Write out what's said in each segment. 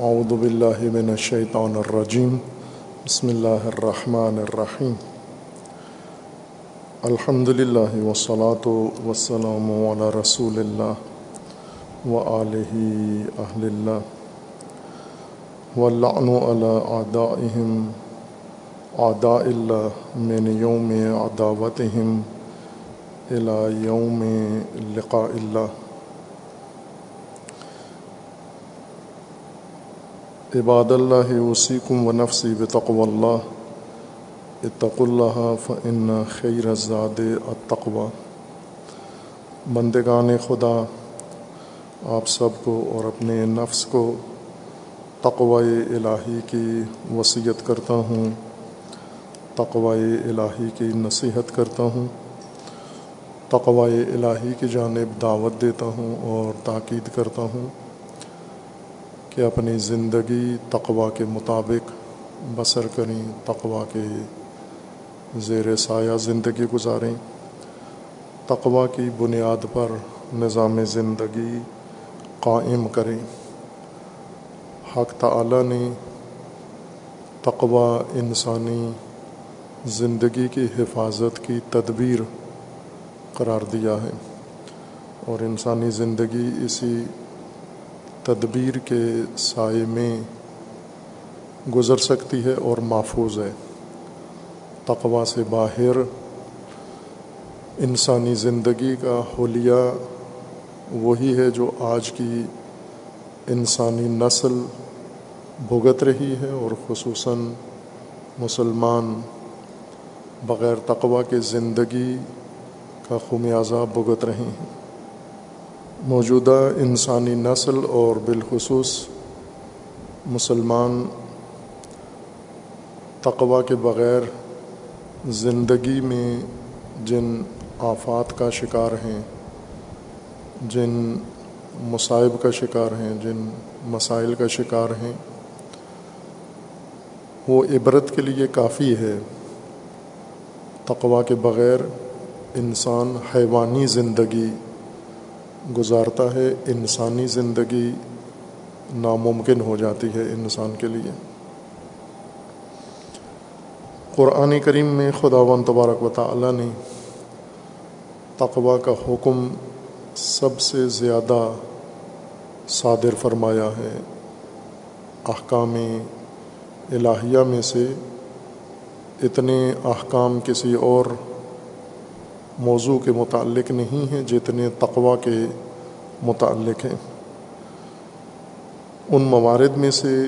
اعوذ باللہ من الشیطان الرجیم بسم اللہ الرحمن الرحیم الحمد للہ وسلاۃ وسلم علی رسول اللہ و علیہ اہل اللہ ولعن علی اعدائہم اعداء اللہ من یوم عداوتہم الى یوم لقاء اللہ عباد اللہ وسیکم و نفسی بتقو اللہ. اتق اللہ فن خیر زاد التقوی. بندگان خدا، آپ سب کو اور اپنے نفس کو تقوی الہی کی وصیت کرتا ہوں، تقوی الہی کی نصیحت کرتا ہوں، تقوی الہی کی جانب دعوت دیتا ہوں اور تاکید کرتا ہوں۔ کہ اپنی زندگی تقوا کے مطابق بسر کریں تقوا کے زیر سایہ زندگی گزاریں۔ تقوا کی بنیاد پر نظام زندگی قائم کریں۔ حق تعلیٰ نے تقوا انسانی زندگی کی حفاظت کی تدبیر قرار دیا ہے اور انسانی زندگی اسی تدبیر کے سائے میں گزر سکتی ہے اور محفوظ ہے۔ تقوا سے باہر انسانی زندگی کا حلیہ وہی ہے جو آج کی انسانی نسل بھگت رہی ہے اور خصوصاً مسلمان بغیر تقوا کے زندگی کا خمیازہ بھگت رہے ہیں۔ موجودہ انسانی نسل اور بالخصوص مسلمان تقوا کے بغیر زندگی میں جن آفات کا شکار ہیں، جن مصائب کا شکار ہیں، جن مسائل کا شکار ہیں، وہ عبرت کے لیے کافی ہے۔ تقوا کے بغیر انسان حیوانی زندگی گزارتا ہے، انسانی زندگی ناممکن ہو جاتی ہے انسان کے لیے۔ قرآن کریم میں خدا و تبارک و تعالی نے تقوا کا حکم سب سے زیادہ صادر فرمایا ہے۔ احکام الہیہ میں سے اتنے احکام کسی اور موضوع کے متعلق نہیں ہیں جتنے تقوا کے متعلق ہیں۔ ان موارد میں سے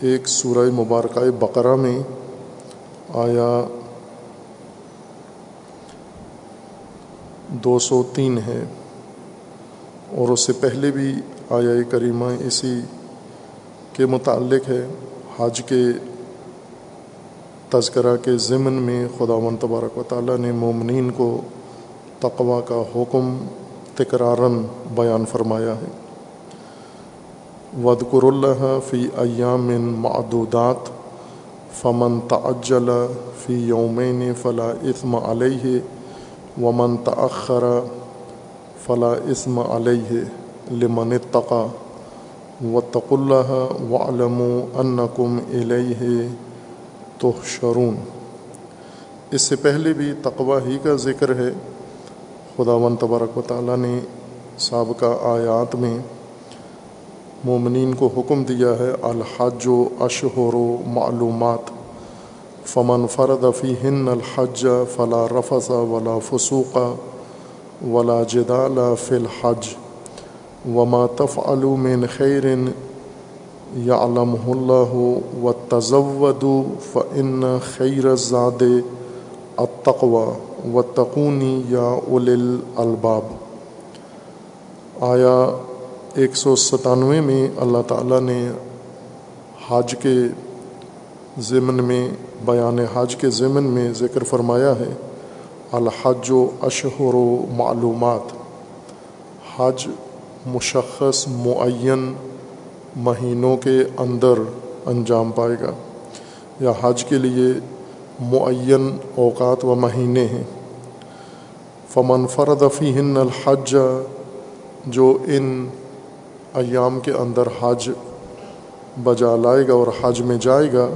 ایک سورہ مبارکہ بقرہ میں آیا دو سو تین ہے اور اس سے پہلے بھی آیا کریمہ اسی کے متعلق ہے۔ حج کے تذکرہ کے ضمن میں خدا و تبارک و تعالیٰ نے مومنین کو تقوا کا حکم تکرارن بیان فرمایا ہے۔ ودقر اللہ فی ایام معدودات فمن تعجل فی یومین فلا اسم علیہ ومن تأخر فلا اسم علیہ لمن اتقا واتقوا اللہ وعلموا انکم الیہ تو شرون اس سے پہلے بھی تقوا ہی کا ذکر ہے۔ خدا و تبارک و تعالیٰ نے سابقہ آیات میں مومنین کو حکم دیا ہے، الحج و اشہر و معلومات۔ فمن فرد فی ہن الحج فلا رفض ولا فسوق ولا جدال فی الحج۔ وما تفعلوا من خیر یعلم اللہ و تضود فن خیر زاد التقوی و تقونی یا الباب آیا ایک سو ستانوے میں اللہ تعالیٰ نے حج کے ضمن میں، بیان حج کے ضمن میں ذکر فرمایا ہے، الحج و اشہر و معلومات۔ حج مشخص، معین مہینوں کے اندر انجام پائے گا۔ یا حج کے لیے معین اوقات و مہینے ہیں۔ فمن فرد فی ہن الحج، جو ان ایام کے اندر حج بجا لائے گا اور حج میں جائے گا،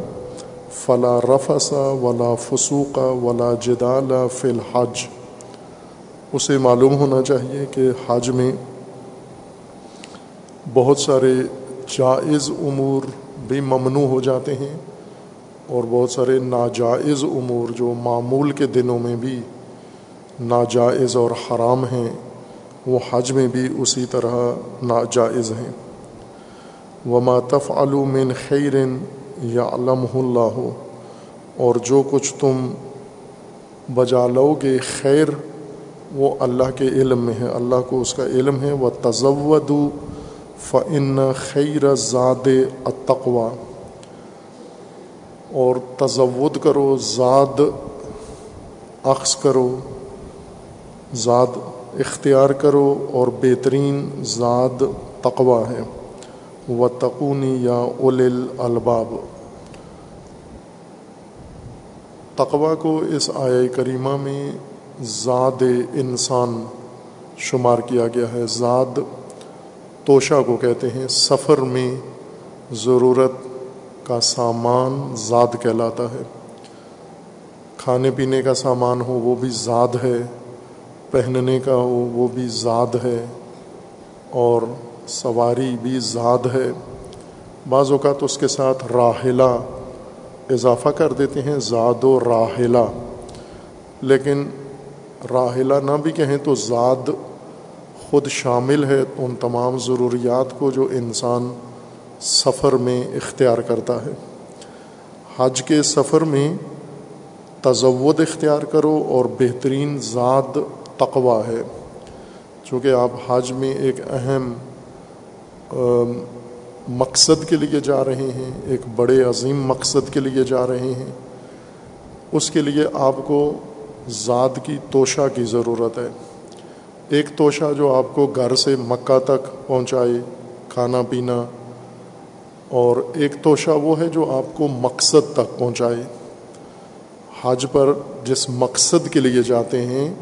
فلا رفسا ولا فسوقہ ولا جدال فی الحج۔ اسے معلوم ہونا چاہیے کہ حج میں بہت سارے جائز امور بھی ممنوع ہو جاتے ہیں اور بہت سارے ناجائز امور جو معمول کے دنوں میں بھی ناجائز اور حرام ہیں، وہ حج میں بھی اسی طرح ناجائز ہیں۔ وما من خیر یا علم اللہ اور جو کچھ تم بجا لو گے خیر، وہ اللہ کے علم میں ہے۔ اللہ کو اس کا علم ہے۔ وہ تزود فن خیر زاد اتقوا اور تزود کرو، زاد عکس کرو، زاد اختیار کرو اور بہترین زاد تقوا ہے۔ و تقونی یا اول الباب تقوا کو اس آیا کریمہ میں زاد انسان شمار کیا گیا ہے، زاد توشہ کو کہتے ہیں، سفر میں ضرورت کا سامان زاد کہلاتا ہے۔ کھانے پینے کا سامان ہو، وہ بھی زاد ہے۔ پہننے کا ہو، وہ بھی زاد ہے۔ اور سواری بھی زاد ہے۔ بعض اوقات اس کے ساتھ راحلہ اضافہ کر دیتے ہیں، زاد و راحلہ لیکن راحلہ نہ بھی کہیں تو زاد خود شامل ہے ان تمام ضروریات کو جو انسان سفر میں اختیار کرتا ہے۔ حج کے سفر میں تزود اختیار کرو اور بہترین ذات تقوا ہے۔ چونکہ آپ حج میں ایک اہم مقصد کے لیے جا رہے ہیں، ایک بڑے عظیم مقصد کے لیے جا رہے ہیں۔ اس کے لیے آپ کو ذات کی توشہ کی ضرورت ہے۔ ایک توشہ جو آپ کو گھر سے مکہ تک پہنچائے کھانا پینا، اور ایک توشہ وہ ہے جو آپ کو مقصد تک پہنچائے حج پر جس مقصد کے لیے جاتے ہیں،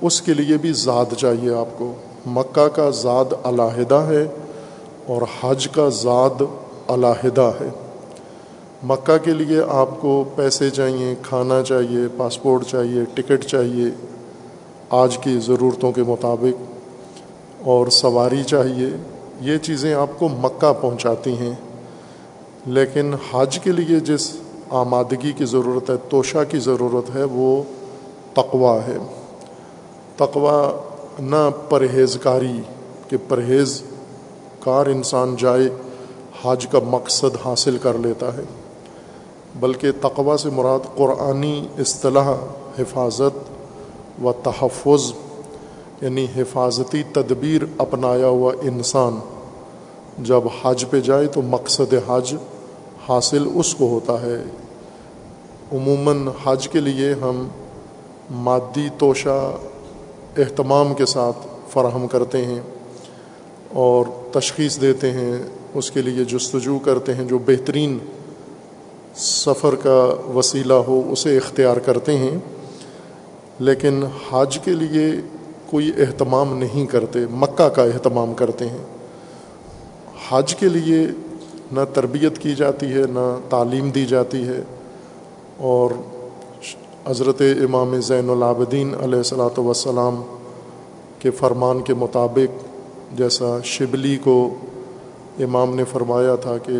اس کے لیے بھی زاد چاہیے آپ کو۔ مکہ کا زاد علیحدہ ہے اور حج کا زاد علیحدہ ہے۔ مکہ کے لیے آپ کو پیسے چاہیے، کھانا چاہیے، پاسپورٹ چاہیے، ٹکٹ چاہیے۔ آج کی ضرورتوں کے مطابق اور سواری چاہیے، یہ چیزیں آپ کو مکہ پہنچاتی ہیں۔ لیکن حج کے لیے جس آمادگی کی ضرورت ہے، توشہ کی ضرورت ہے، وہ تقوا ہے۔ تقوا نہ پرہیز کاری کہ پرہیز کار انسان جائے، حج کا مقصد حاصل کر لیتا ہے، بلکہ تقوا سے مراد قرآنی اصطلاح، حفاظت و تحفظ یعنی حفاظتی تدبیر اپنایا ہوا انسان۔ جب حج پہ جائے تو مقصد حج حاصل اس کو ہوتا ہے۔ عموماً حج کے لیے ہم مادی توشہ اہتمام کے ساتھ فراہم کرتے ہیں اور تشخیص دیتے ہیں۔ اس کے لیے جستجو کرتے ہیں۔ جو بہترین سفر کا وسیلہ ہو، اسے اختیار کرتے ہیں۔ لیکن حج کے لیے کوئی اہتمام نہیں کرتے، مکہ کا اہتمام کرتے ہیں۔ حج کے لیے نہ تربیت کی جاتی ہے، نہ تعلیم دی جاتی ہے۔ اور حضرت امام زین العابدین علیہ السلاۃ وسلام کے فرمان کے مطابق جیسا شبلی کو امام نے فرمایا تھا کہ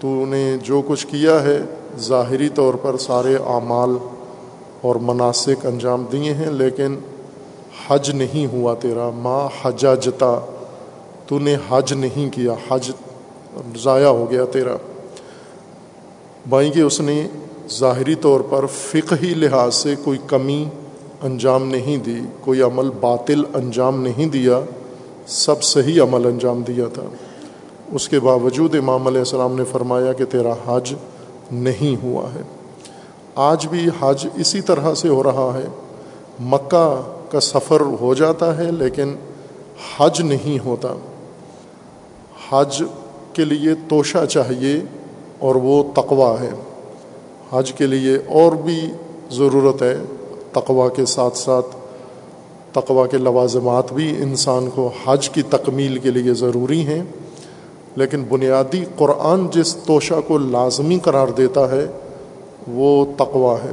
تو نے جو کچھ کیا ہے، ظاہری طور پر سارے اعمال اور مناسب انجام دیے ہیں، لیکن حج نہیں ہوا تیرا۔ ماں حجا جتا تو نے حج نہیں کیا۔ حج ضائع ہو گیا تیرا۔ بائیں کہ اس نے ظاہری طور پر فقہی لحاظ سے کوئی کمی انجام نہیں دی، کوئی عمل باطل انجام نہیں دیا، سب صحیح عمل انجام دیا تھا۔ اس کے باوجود امام علیہ السلام نے فرمایا کہ تیرا حج نہیں ہوا ہے۔ آج بھی حج اسی طرح سے ہو رہا ہے۔ مکہ کا سفر ہو جاتا ہے لیکن حج نہیں ہوتا۔ حج کے لیے توشہ چاہیے اور وہ تقوا ہے۔ حج کے لیے اور بھی ضرورت ہے۔ تقوا کے ساتھ ساتھ تقوا کے لوازمات بھی انسان کو حج کی تکمیل کے لیے ضروری ہیں۔ لیکن بنیادی قرآن جس توشہ کو لازمی قرار دیتا ہے وہ تقوا ہے۔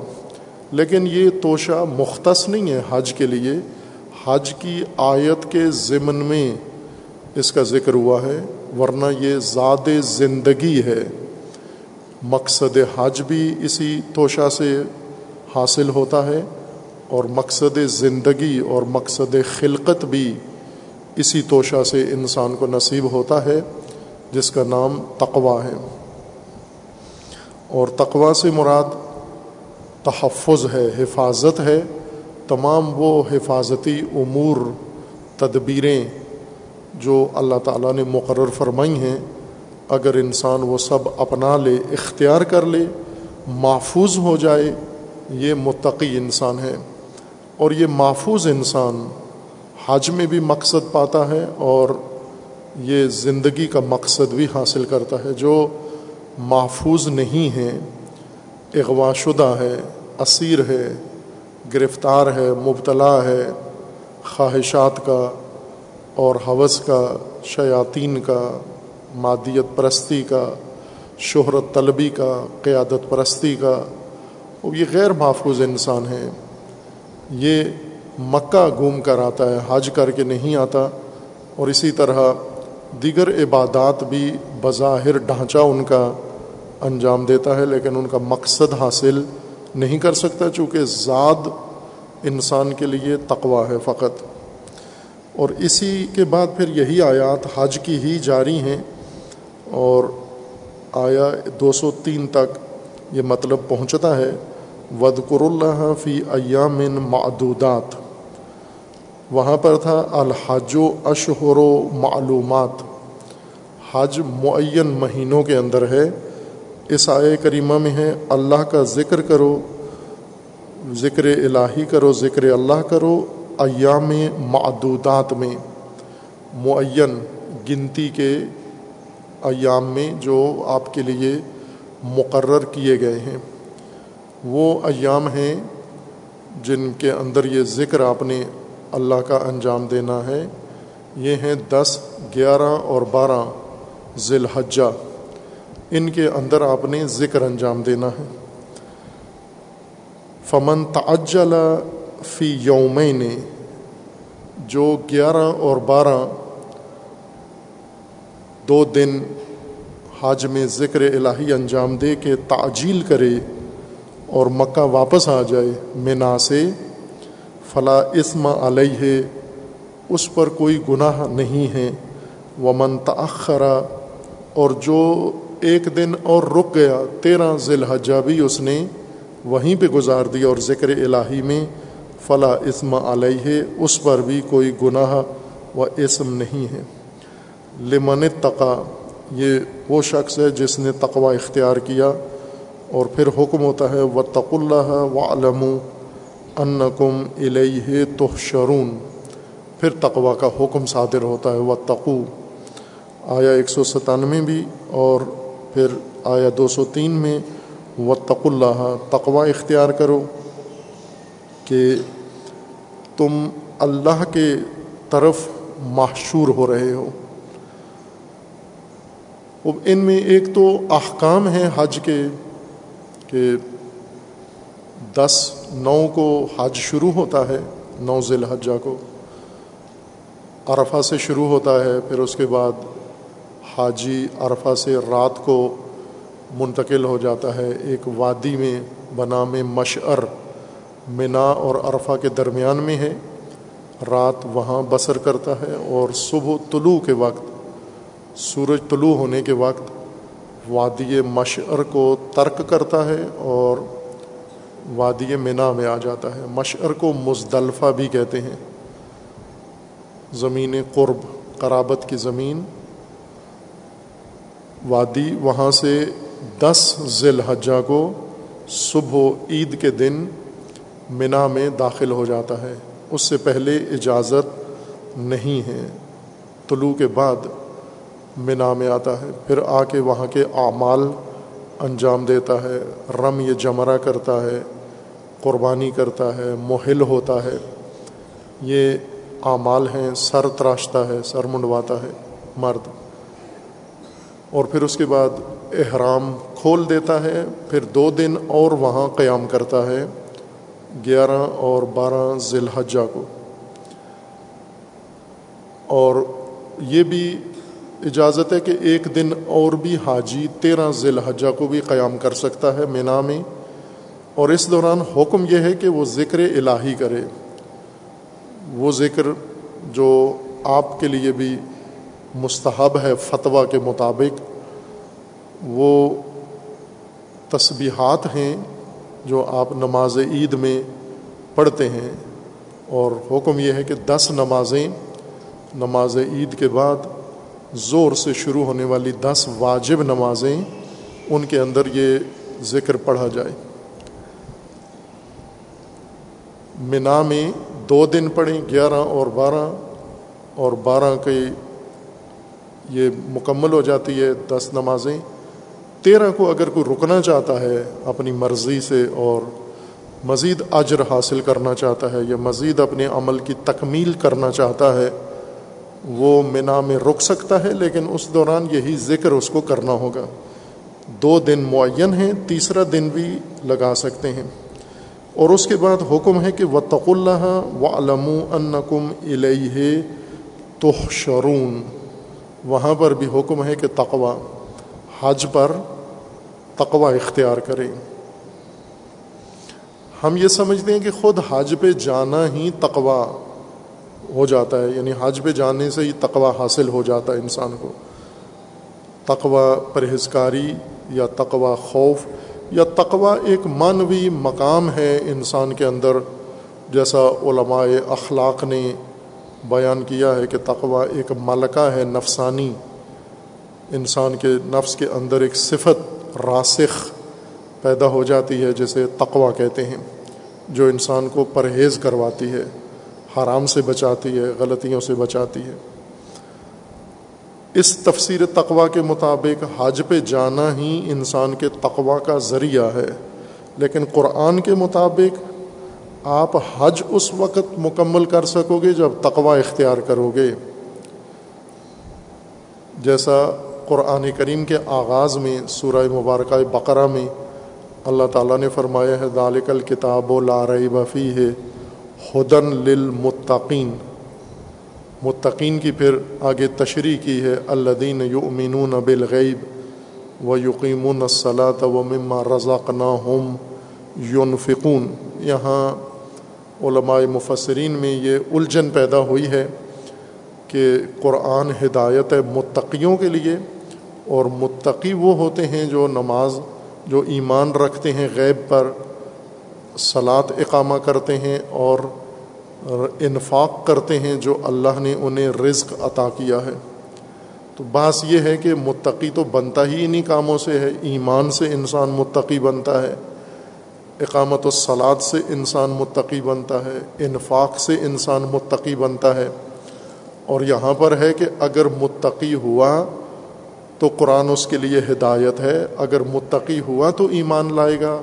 لیکن یہ توشہ مختص نہیں ہے حج کے لیے۔ حج کی آیت کے ضمن میں اس کا ذکر ہوا ہے، ورنہ یہ زاد زندگی ہے۔ مقصد حج بھی اسی توشہ سے حاصل ہوتا ہے اور مقصد زندگی اور مقصد خلقت بھی اسی توشہ سے انسان کو نصیب ہوتا ہے، جس کا نام تقوا ہے۔ اور تقوا سے مراد تحفظ ہے، حفاظت ہے، تمام وہ حفاظتی امور، تدبیریں جو اللہ تعالیٰ نے مقرر فرمائی ہیں۔ اگر انسان وہ سب اپنا لے، اختیار کر لے، محفوظ ہو جائے، یہ متقی انسان ہے۔ اور یہ محفوظ انسان حج میں بھی مقصد پاتا ہے اور یہ زندگی کا مقصد بھی حاصل کرتا ہے۔ جو محفوظ نہیں ہے اغوا شدہ ہے، اسیر ہے، گرفتار ہے، مبتلا ہے، خواہشات کا اور حوث کا، شیاطین کا، مادیت پرستی کا، شہرت طلبی کا، قیادت پرستی کا۔ وہ یہ غیر محفوظ انسان ہے یہ مکہ گھوم کر آتا ہے، حج کر کے نہیں آتا، اور اسی طرح دیگر عبادات بھی بظاہر ڈھانچہ ان کا انجام دیتا ہے، لیکن ان کا مقصد حاصل نہیں کر سکتا، چونکہ ذات انسان کے لیے تقوا ہے فقط۔ اور اسی کے بعد پھر یہی آیات حج کی ہی جاری ہیں، اور آیا دو سو تین تک یہ مطلب پہنچتا ہے۔ ودقر اللہ فی ایام معدودات۔ وہاں پر تھا، الحج و اشہر و معلومات۔ حج معین مہینوں کے اندر ہے۔ اس آئے کریمہ میں ہے، اللہ کا ذکر کرو، ذکر الہی کرو، ذکر اللہ کرو ایام معدودات میں۔ معین، گنتی کے ایام میں جو آپ کے لیے مقرر کیے گئے ہیں۔ وہ ایام ہیں جن کے اندر یہ ذکر آپ نے اللہ کا انجام دینا ہے۔ یہ ہیں دس، گیارہ اور بارہ۔ ذی الحجہ ان کے اندر آپ نے ذکر انجام دینا ہے۔ فمن تعجل فی یومین، جو گیارہ اور بارہ دو دن حج میں ذکر الہی انجام دے کے تعجیل کرے اور مکہ واپس آ جائے منا سے، فلا اسم علیہ، اس پر کوئی گناہ نہیں ہے۔ ومن تأخرا اور جو ایک دن اور رک گیا، تیرہ ذی الحجہ بھی اس نے وہیں پہ گزار دیا اور ذکر الہی میں فلا اسم علیہ، اس پر بھی کوئی گناہ و اسم نہیں ہے۔ لمن تقا یہ وہ شخص ہے جس نے تقوا اختیار کیا اور پھر حکم ہوتا ہے و تق اللہ و علم انکم الیہ تحشرون۔ پھر تقوا کا حکم صادر ہوتا ہے و تقو آیا ایک سو ستانوے بھی اور پھر آیا دو سو تین میں و تق اللہ تقوا اختیار کرو کہ تم اللہ کے طرف محشور ہو رہے ہو۔ اب ان میں ایک تو احکام ہیں حج کے کہ دس نو کو حج شروع ہوتا ہے، نو ذی الحجہ کو، عرفہ سے شروع ہوتا ہے، پھر اس کے بعد حاجی عرفہ سے رات کو منتقل ہو جاتا ہے ایک وادی میں، بنا میں مشعر منا اور عرفہ کے درمیان میں ہے۔ رات وہاں بسر کرتا ہے اور صبح طلوع کے وقت، سورج طلوع ہونے کے وقت وادی مشعر کو ترک کرتا ہے اور وادی منا میں آ جاتا ہے۔ مشعر کو مزدلفہ بھی کہتے ہیں۔ زمین قرب، قرابت کی زمین وادی وہاں سے دس ذی الحجہ کو صبح عید کے دن منا میں داخل ہو جاتا ہے۔ اس سے پہلے اجازت نہیں ہے۔ طلوع کے بعد منا میں آتا ہے۔ پھر آ کے وہاں کے اعمال انجام دیتا ہے۔ رم یہ جمرہ کرتا ہے۔ قربانی کرتا ہے۔ محل ہوتا ہے۔ یہ اعمال ہیں۔ سر تراشتا ہے۔ سر منڈواتا ہے۔ مرد اور پھر اس کے بعد احرام کھول دیتا ہے، پھر دو دن اور وہاں قیام کرتا ہے، گیارہ اور بارہ ذی الحجہ کو۔ اور یہ بھی اجازت ہے کہ ایک دن اور بھی حاجی تیرہ ذی الحجہ کو بھی قیام کر سکتا ہے مینا میں۔ اور اس دوران حکم یہ ہے کہ وہ ذکر الہی کرے۔ وہ ذکر جو آپ کے لیے بھی مستحب ہے فتویٰ کے مطابق، وہ تسبیحات ہیں جو آپ نماز عید میں پڑھتے ہیں، اور حکم یہ ہے کہ دس نمازیں، نماز عید کے بعد زور سے شروع ہونے والی دس واجب نمازیں ان کے اندر یہ ذکر پڑھا جائے۔ منا میں دو دن پڑھیں، گیارہ اور بارہ اور بارہ کے یہ مکمل ہو جاتی ہے دس نمازیں۔ تیرہ کو اگر کوئی رکنا چاہتا ہے، اپنی مرضی سے اور مزید اجر حاصل کرنا چاہتا ہے یا مزید اپنے عمل کی تکمیل کرنا چاہتا ہے، وہ منا میں رک سکتا ہے، لیکن اس دوران یہی ذکر اس کو کرنا ہوگا۔ دو دن معین ہیں، تیسرا دن بھی لگا سکتے ہیں۔ اور اس کے بعد حکم ہے کہ و اللہ و علم انکم الہ وہاں پر بھی حکم ہے کہ تقوا حج پر تقوا اختیار کریں۔ ہم یہ سمجھتے ہیں کہ خود حج پہ جانا ہی تقوا ہو جاتا ہے یعنی حج پہ جانے سے ہی تقوا حاصل ہو جاتا ہے انسان کو۔ تقوا پرہیزکاری یا تقوا خوف یا تقوا ایک معنوی مقام ہے انسان کے اندر، جیسا علماء اخلاق نے بیان کیا ہے کہ تقوا ایک ملکہ ہے، نفسانی۔ انسان کے نفس کے اندر ایک صفت راسخ پیدا ہو جاتی ہے، جسے تقوا کہتے ہیں، جو انسان کو پرہیز کرواتی ہے، حرام سے بچاتی ہے، غلطیوں سے بچاتی ہے۔ اس تفسیر تقوا کے مطابق حج پہ جانا ہی انسان کے تقوا کا ذریعہ ہے، لیکن قرآن کے مطابق آپ حج اس وقت مکمل کر سکو گے جب تقوا اختیار کرو گے۔ جیسا قرآن کریم کے آغاز میں، سورہ مبارکہ بقرہ میں اللہ تعالیٰ نے فرمایا ہے دالک الکتاب و لارئی بفی ہے ہدن للمتقین۔ متقین کی پھر آگے تشریح کی ہے اللہ یؤمنون بالغیب و یقیمون الصلاۃ و مما رزقناہم ينفقون یہاں علماء مفسرین میں یہ الجھن پیدا ہوئی ہے کہ قرآن ہدایت ہے متقیوں کے لیے اور متقی وہ ہوتے ہیں جو نماز، جو ایمان رکھتے ہیں، غیب پر سلاد اقامہ کرتے ہیں اور انفاق کرتے ہیں جو اللہ نے انہیں رزق عطا کیا ہے۔ تو بات یہ ہے کہ متقی تو بنتا ہی انہیں کاموں سے ہے، ایمان سے انسان متقی بنتا ہے۔ اقامت الصلاط سے انسان متقی بنتا ہے، انفاق سے انسان متقی بنتا ہے۔ اور یہاں پر ہے کہ اگر متقی ہوا تو قرآن اس کے لیے ہدایت ہے، اگر متقی ہوا تو ایمان لائے گا،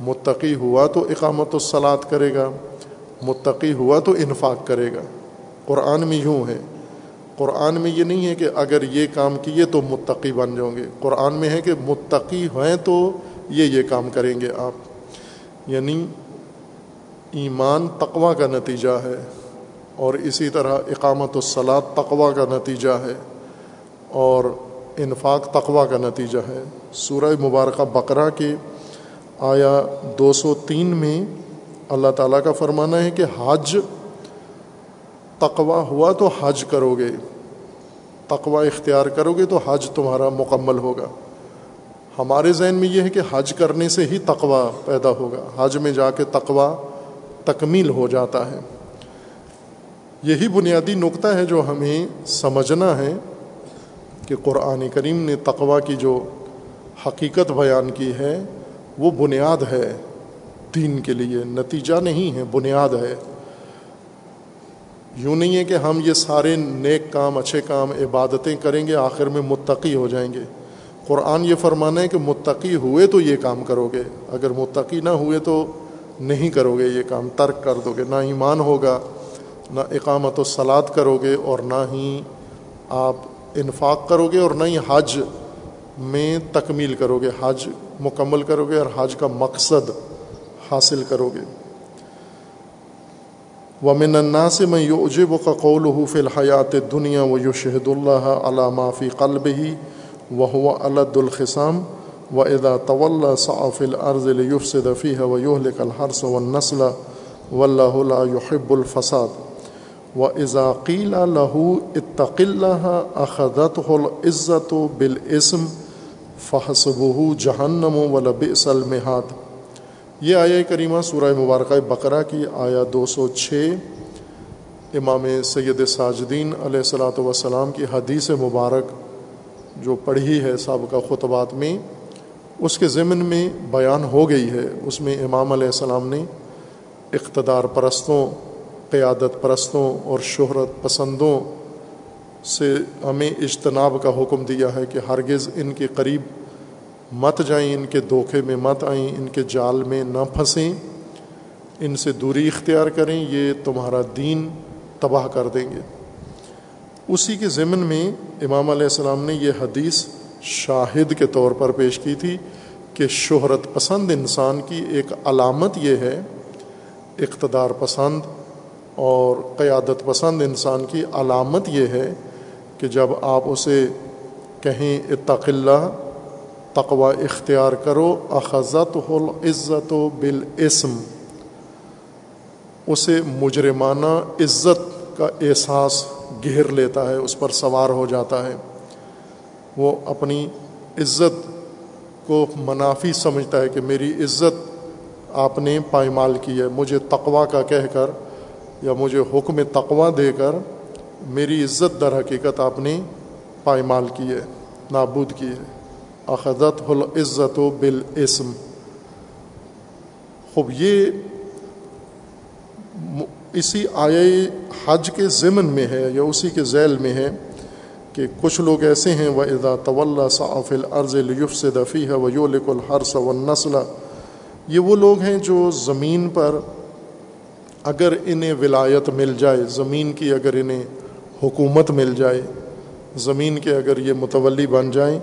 متقی ہوا تو اقامت الصلاط کرے گا، متقی ہوا تو انفاق کرے گا۔ قرآن میں یوں ہے۔ قرآن میں یہ نہیں ہے کہ اگر یہ کام کیے تو متقی بن جاؤں گے۔ قرآن میں ہے کہ متقی ہیں تو یہ یہ کام کریں گے آپ۔ یعنی ایمان تقوا کا نتیجہ ہے اور اسی طرح اقامت الصلاط تقوا کا نتیجہ ہے اور انفاق تقوا کا نتیجہ ہے۔ سورہ مبارکہ بقرہ کے آیا دو سو تین میں اللہ تعالیٰ کا فرمانا ہے کہ حج تقوا ہوا تو حج کرو گے تقوا اختیار کرو گے تو حج تمہارا مکمل ہوگا۔ ہمارے ذہن میں یہ ہے کہ حج کرنے سے ہی تقوا پیدا ہوگا۔ حج میں جا کے تقوا تکمیل ہو جاتا ہے۔ یہی بنیادی نقطہ ہے جو ہمیں سمجھنا ہے کہ قرآن کریم نے تقوا کی جو حقیقت بیان کی ہے، وہ بنیاد ہے دین کے لیے۔ نتیجہ نہیں ہے، بنیاد ہے۔ یوں نہیں ہے کہ ہم یہ سارے نیک کام، اچھے کام، عبادتیں کریں گے، آخر میں متقی ہو جائیں گے۔ قرآن یہ فرمانا ہے کہ متقی ہوئے تو یہ کام کرو گے اگر متقی نہ ہوئے تو نہیں کرو گے یہ کام، ترک کر دو گے نہ ایمان ہوگا، نہ اقامت و سلاد کرو گے اور نہ ہی آپ انفاق کرو گے اور نہ ہی حج میں تکمیل کرو گے حج مکمل کرو گے اور حج کا مقصد حاصل کرو گے ومن الناس من يعجبك قوله في الحياة الدنيا ويشهد الله على ما في قلبه وهو ألد الخصام، وإذا تولى سعى في الأرض ليفسد فيها ويهلك الحرث والنسل، والله لا يحب الفساد. وإذا قيل له اتق الله أخذته العزة بالاسم فحسبه جهنم ولبئس المهاد. یہ آیا کریمہ سورہ مبارکہ بقرہ کی آیا دو سو چھ، امام سید ساجدین علیہ السلاۃ وسلام کی حدیث مبارک جو پڑھی ہے سابقہ خطبات میں، اس کے ضمن میں بیان ہو گئی ہے۔ اس میں امام علیہ السلام نے اقتدار پرستوں، قیادت پرستوں اور شہرت پسندوں سے ہمیں اجتناب کا حکم دیا ہے کہ ہرگز ان کے قریب مت جائیں، ان کے دھوکے میں مت آئیں، ان کے جال میں نہ پھنسیں۔ ان سے دوری اختیار کریں، یہ تمہارا دین تباہ کر دیں گے۔ اسی کے ضمن میں امام علیہ السلام نے یہ حدیث شاہد کے طور پر پیش کی تھی کہ شہرت پسند انسان کی ایک علامت یہ ہے، اقتدار پسند اور قیادت پسند انسان کی علامت یہ ہے کہ جب آپ اسے کہیں اللہ تقوا اختیار کرو اخذت العزت و بالاسم، اسے مجرمانہ عزت کا احساس گھیر لیتا ہے، اس پر سوار ہو جاتا ہے۔ وہ اپنی عزت کو منافی سمجھتا ہے کہ میری عزت آپ نے پائمال کی ہے۔ مجھے تقوا کا کہہ کر یا مجھے حکم تقوا دے کر میری عزت در حقیقت آپ نے پائمال کی ہے، نابود کی ہے۔ اخذت العزت و بالاسم۔ خوب یہ اسی آئے حج کے ضمن میں ہے یا اسی کے ذیل میں ہے کہ کچھ لوگ ایسے ہیں وہ ادا طول صاف العرض لیف سے دفی ہے وہ یولک الحرس و نسل یہ وہ لوگ ہیں جو زمین پر اگر انہیں ولایت مل جائے، زمین کی اگر انہیں حکومت مل جائے، زمین کے اگر یہ متولی بن جائیں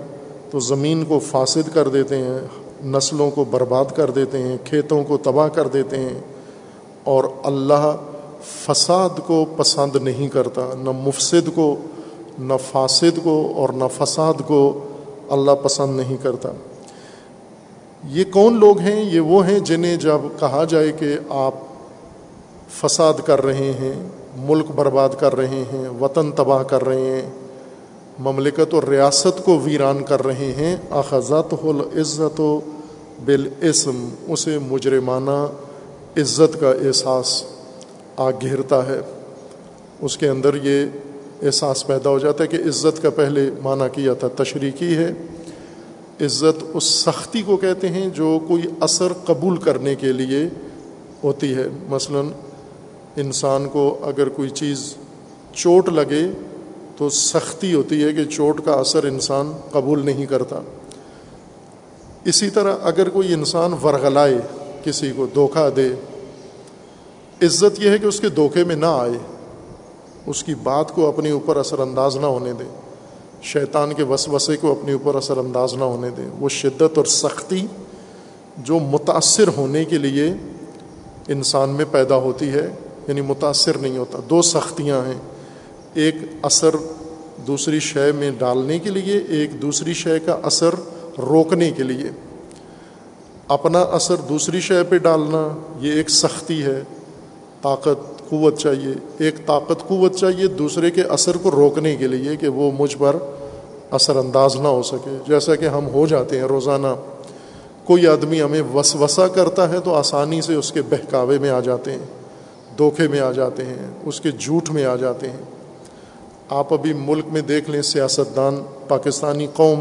تو زمین کو فاسد کر دیتے ہیں، نسلوں کو برباد کر دیتے ہیں، کھیتوں کو تباہ کر دیتے ہیں اور اللہ فساد کو پسند نہیں کرتا، نہ مفسد کو، نہ فاسد کو اور نہ فساد کو اللہ پسند نہیں کرتا۔ یہ کون لوگ ہیں؟ یہ وہ ہیں جنہیں جب کہا جائے کہ آپ فساد کر رہے ہیں، ملک برباد کر رہے ہیں، وطن تباہ کر رہے ہیں، مملکت و ریاست کو ویران کر رہے ہیں اخذت العزت و بالاسم، اسے مجرمانہ عزت کا احساس آ گھیرتا ہے۔ اس کے اندر یہ احساس پیدا ہو جاتا ہے کہ عزت کا پہلے معنی کیا تھا تشریکی ہے۔ عزت اس سختی کو کہتے ہیں جو کوئی اثر قبول کرنے کے لیے ہوتی ہے۔ مثلا انسان کو اگر کوئی چیز چوٹ لگے تو سختی ہوتی ہے کہ چوٹ کا اثر انسان قبول نہیں کرتا۔ اسی طرح اگر کوئی انسان ورغلائے، کسی کو دھوکہ دے عزت یہ ہے کہ اس کے دھوکے میں نہ آئے، اس کی بات کو اپنے اوپر اثر انداز نہ ہونے دیں شیطان کے وسوسے کو اپنے اوپر اثر انداز نہ ہونے دیں وہ شدت اور سختی جو متاثر ہونے کے لیے انسان میں پیدا ہوتی ہے یعنی متاثر نہیں ہوتا۔ دو سختیاں ہیں۔ ایک اثر دوسری شے میں ڈالنے کے لیے، ایک دوسری شے کا اثر روکنے کے لیے۔ اپنا اثر دوسری شے پہ ڈالنا، یہ ایک سختی ہے۔ طاقت، قوت چاہیے۔ ایک طاقت، قوت چاہیے، دوسرے کے اثر کو روکنے کے لیے کہ وہ مجھ پر اثر انداز نہ ہو سکے۔ جیسا کہ ہم ہو جاتے ہیں روزانہ۔ کوئی آدمی ہمیں وسوسہ کرتا ہے تو آسانی سے اس کے بہکاوے میں آ جاتے ہیں، دھوکے میں آ جاتے ہیں، اس کے جھوٹ میں آ جاتے ہیں۔ آپ ابھی ملک میں دیکھ لیں، سیاستدان، پاکستانی قوم